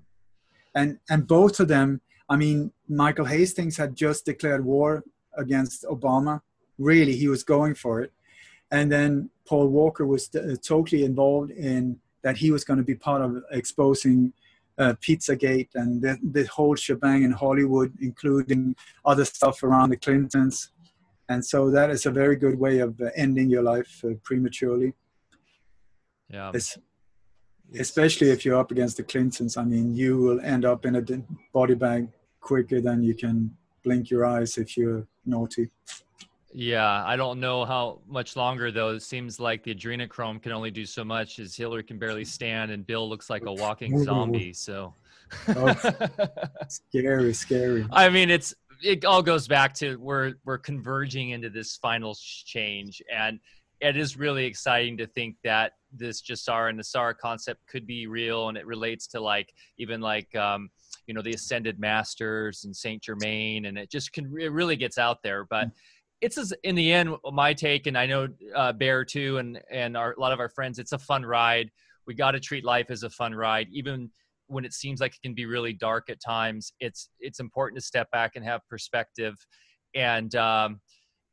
And and both of them I mean, Michael Hastings had just declared war against Obama. Really, he was going for it. And then Paul Walker was uh, totally involved in that he was going to be part of exposing uh, Pizzagate and the, the whole shebang in Hollywood, including other stuff around the Clintons. And so that is a very good way of uh, ending your life uh, prematurely. Yeah. It's, especially if you're up against the Clintons. I mean, you will end up in a body bag quicker than you can blink your eyes if you're naughty. Yeah, I don't know how much longer though. It seems like the adrenochrome can only do so much as Hillary can barely stand and Bill looks like a walking zombie. So oh, scary, scary. I mean, it's it all goes back to we're we're converging into this final change and it is really exciting to think that this GESARA and NESARA concept could be real and it relates to like even like um, you know the ascended masters and saint germain and it just can it really gets out there but mm. It's as, in the end my take and i know uh, bear too and and our, a lot of our friends it's a fun ride we got to treat life as a fun ride even when it seems like it can be really dark at times it's it's important to step back and have perspective and um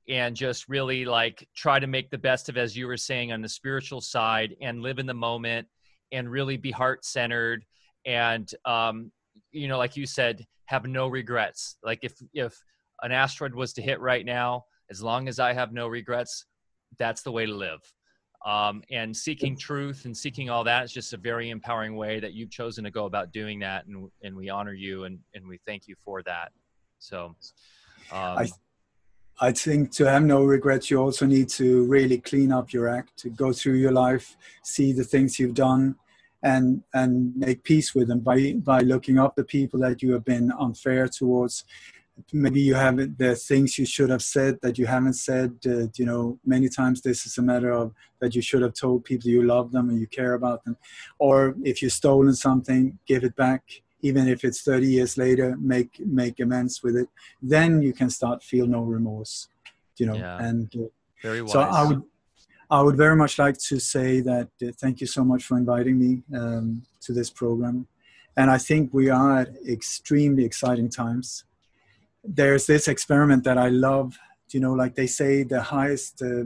and just really like try to make the best of as you were saying on the spiritual side and live in the moment and really be heart centered and um, you know, like you said, have no regrets. Like if if an asteroid was to hit right now, as long as I have no regrets, that's the way to live. Um, and seeking truth and seeking all that is just a very empowering way that you've chosen to go about doing that, and and we honor you and and we thank you for that. So, um, I I think to have no regrets, you also need to really clean up your act, to go through your life, see the things you've done, and and make peace with them by by looking up the people that you have been unfair towards maybe you have the things you should have said that you haven't said uh, you know many times this is a matter of that you should have told people you love them and you care about them or if you've stolen something give it back even if it's 30 years later make make amends with it then you can start feel no remorse you know yeah. and uh, very wise. so i would I would very much like to say that uh, thank you so much for inviting me um, to this program. And I think we are at extremely exciting times. There's this experiment that I love. You know, like they say, the highest uh,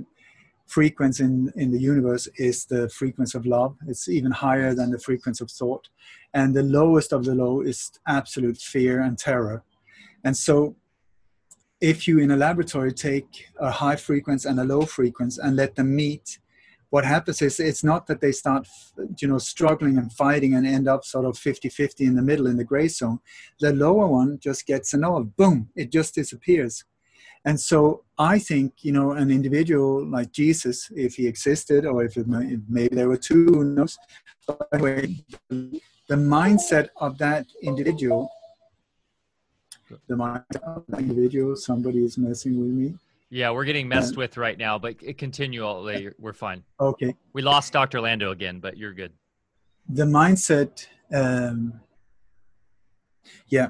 frequency in, in the universe is the frequency of love. It's even higher than the frequency of thought. And the lowest of the low is absolute fear and terror. And so if you in a laboratory take a high frequency and a low frequency and let them meet what happens is it's not that they start you know struggling and fighting and end up sort of 50-50 in the middle in the gray zone the lower one just gets an boom it just disappears and so i think you know an individual like jesus if he existed or if it, maybe there were two who knows but anyway the mindset of that individual the mind of the individual. Somebody is messing with me. Yeah, we're getting messed with right now, but continually. We're fine. Okay. We lost Dr. Lando again, but you're good. The mindset, um, yeah.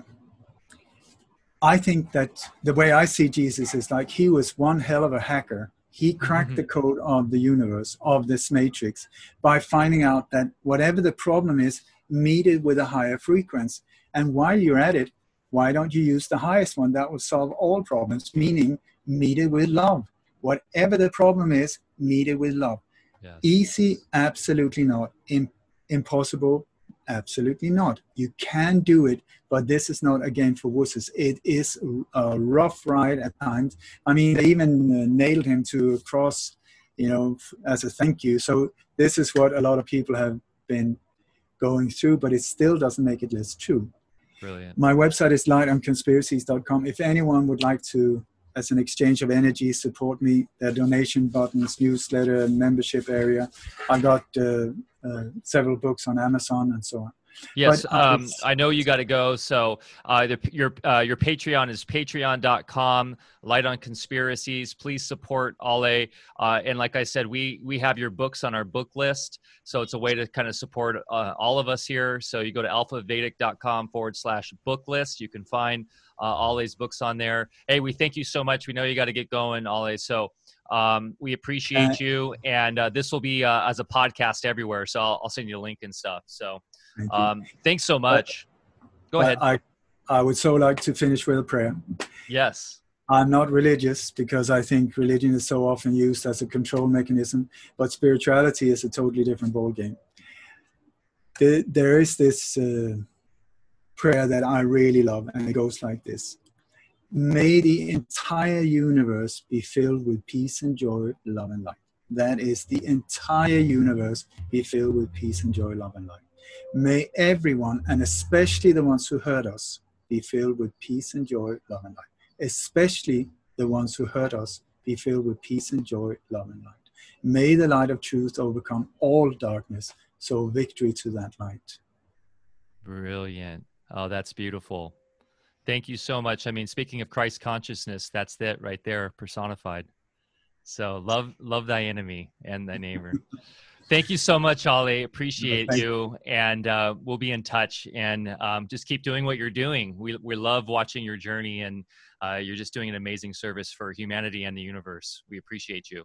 I think that the way I see Jesus is like he was one hell of a hacker. He cracked mm-hmm. the code of the universe, of this matrix, by finding out that whatever the problem is, meet it with a higher frequency. And while you're at it, why don't you use the highest one that will solve all problems meaning meet it with love whatever the problem is meet it with love yes. easy absolutely not Im- impossible Absolutely not. You can do it, but this is not a game for wusses. It is a rough ride at times. I mean, they even uh, nailed him to a cross, you know, as a thank you. So this is what a lot of people have been going through, but it still doesn't make it less true. Brilliant. My website is lightonconspiracies.com. If anyone would like to, as an exchange of energy, support me, there are donation buttons, newsletter, membership area. I got uh, uh, several books on Amazon and so on. Yes, but, uh, um, I know you got to go. So uh, the, your uh, your Patreon is patreon.com. Light on conspiracies. Please support Ole. Uh, and like I said, we we have your books on our book list, so it's a way to kind of support uh, all of us here. So you go to alphavedic.com forward slash book list. You can find uh, Ole's books on there. Hey, we thank you so much. We know you got to get going, Ole. So um, we appreciate uh, you, and uh, this will be uh, as a podcast everywhere. So I'll, I'll, send you a link and stuff. So Thank um, thanks so much. Go ahead. I, I would so like to finish with a prayer. Yes. I'm not religious because I think religion is so often used as a control mechanism, but spirituality is a totally different ballgame. There, there is this uh, prayer that I really love, and it goes like this May the entire universe be filled with peace and joy, love and light. That is, the entire universe be filled with peace and joy, love and light. May everyone, and especially the ones who hurt us, be filled with peace and joy, love and light. Especially the ones who hurt us, be filled with peace and joy, love and light. May the light of truth overcome all darkness, so victory to that light. Brilliant. Oh, that's beautiful. Thank you so much. I mean, speaking of Christ consciousness, that's it right there, personified. So love, love thy enemy and thy neighbor. Thank you so much, Ole. Appreciate you, and uh, we'll be in touch. And um, just keep doing what you're doing. We we love watching your journey, and uh, you're just doing an amazing service for humanity and the universe. We appreciate you.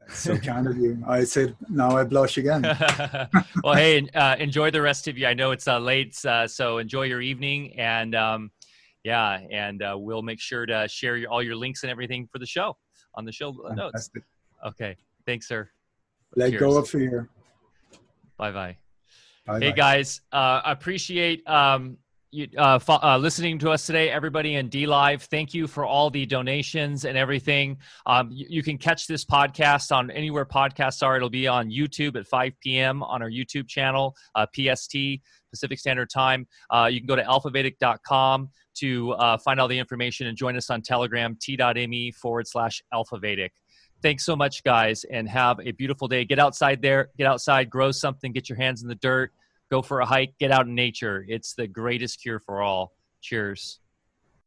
That's so kind of you. I said, now I blush again. well, hey, uh, enjoy the rest of you. I know it's uh, late, uh, so enjoy your evening. And um, yeah, and uh, we'll make sure to share your, all your links and everything for the show on the show notes. Okay. Thanks, sir. Let Cheers. go of fear. Bye bye. Hey guys, uh, appreciate um, you, uh, fo- uh, listening to us today, everybody in DLive. Thank you for all the donations and everything. Um, you, you, can catch this podcast on anywhere podcasts are. It'll be on YouTube at 5 p.m. on our YouTube channel, uh, PST, Pacific Standard Time. Uh, you can go to alphavedic.com to uh, find all the information and join us on Telegram, t.me forward slash alphavedic. Thanks so much, guys, and have a beautiful day. Get outside there, get outside, grow something, get your hands in the dirt go for a hike, get out in nature. It's the greatest cure for all. Cheers.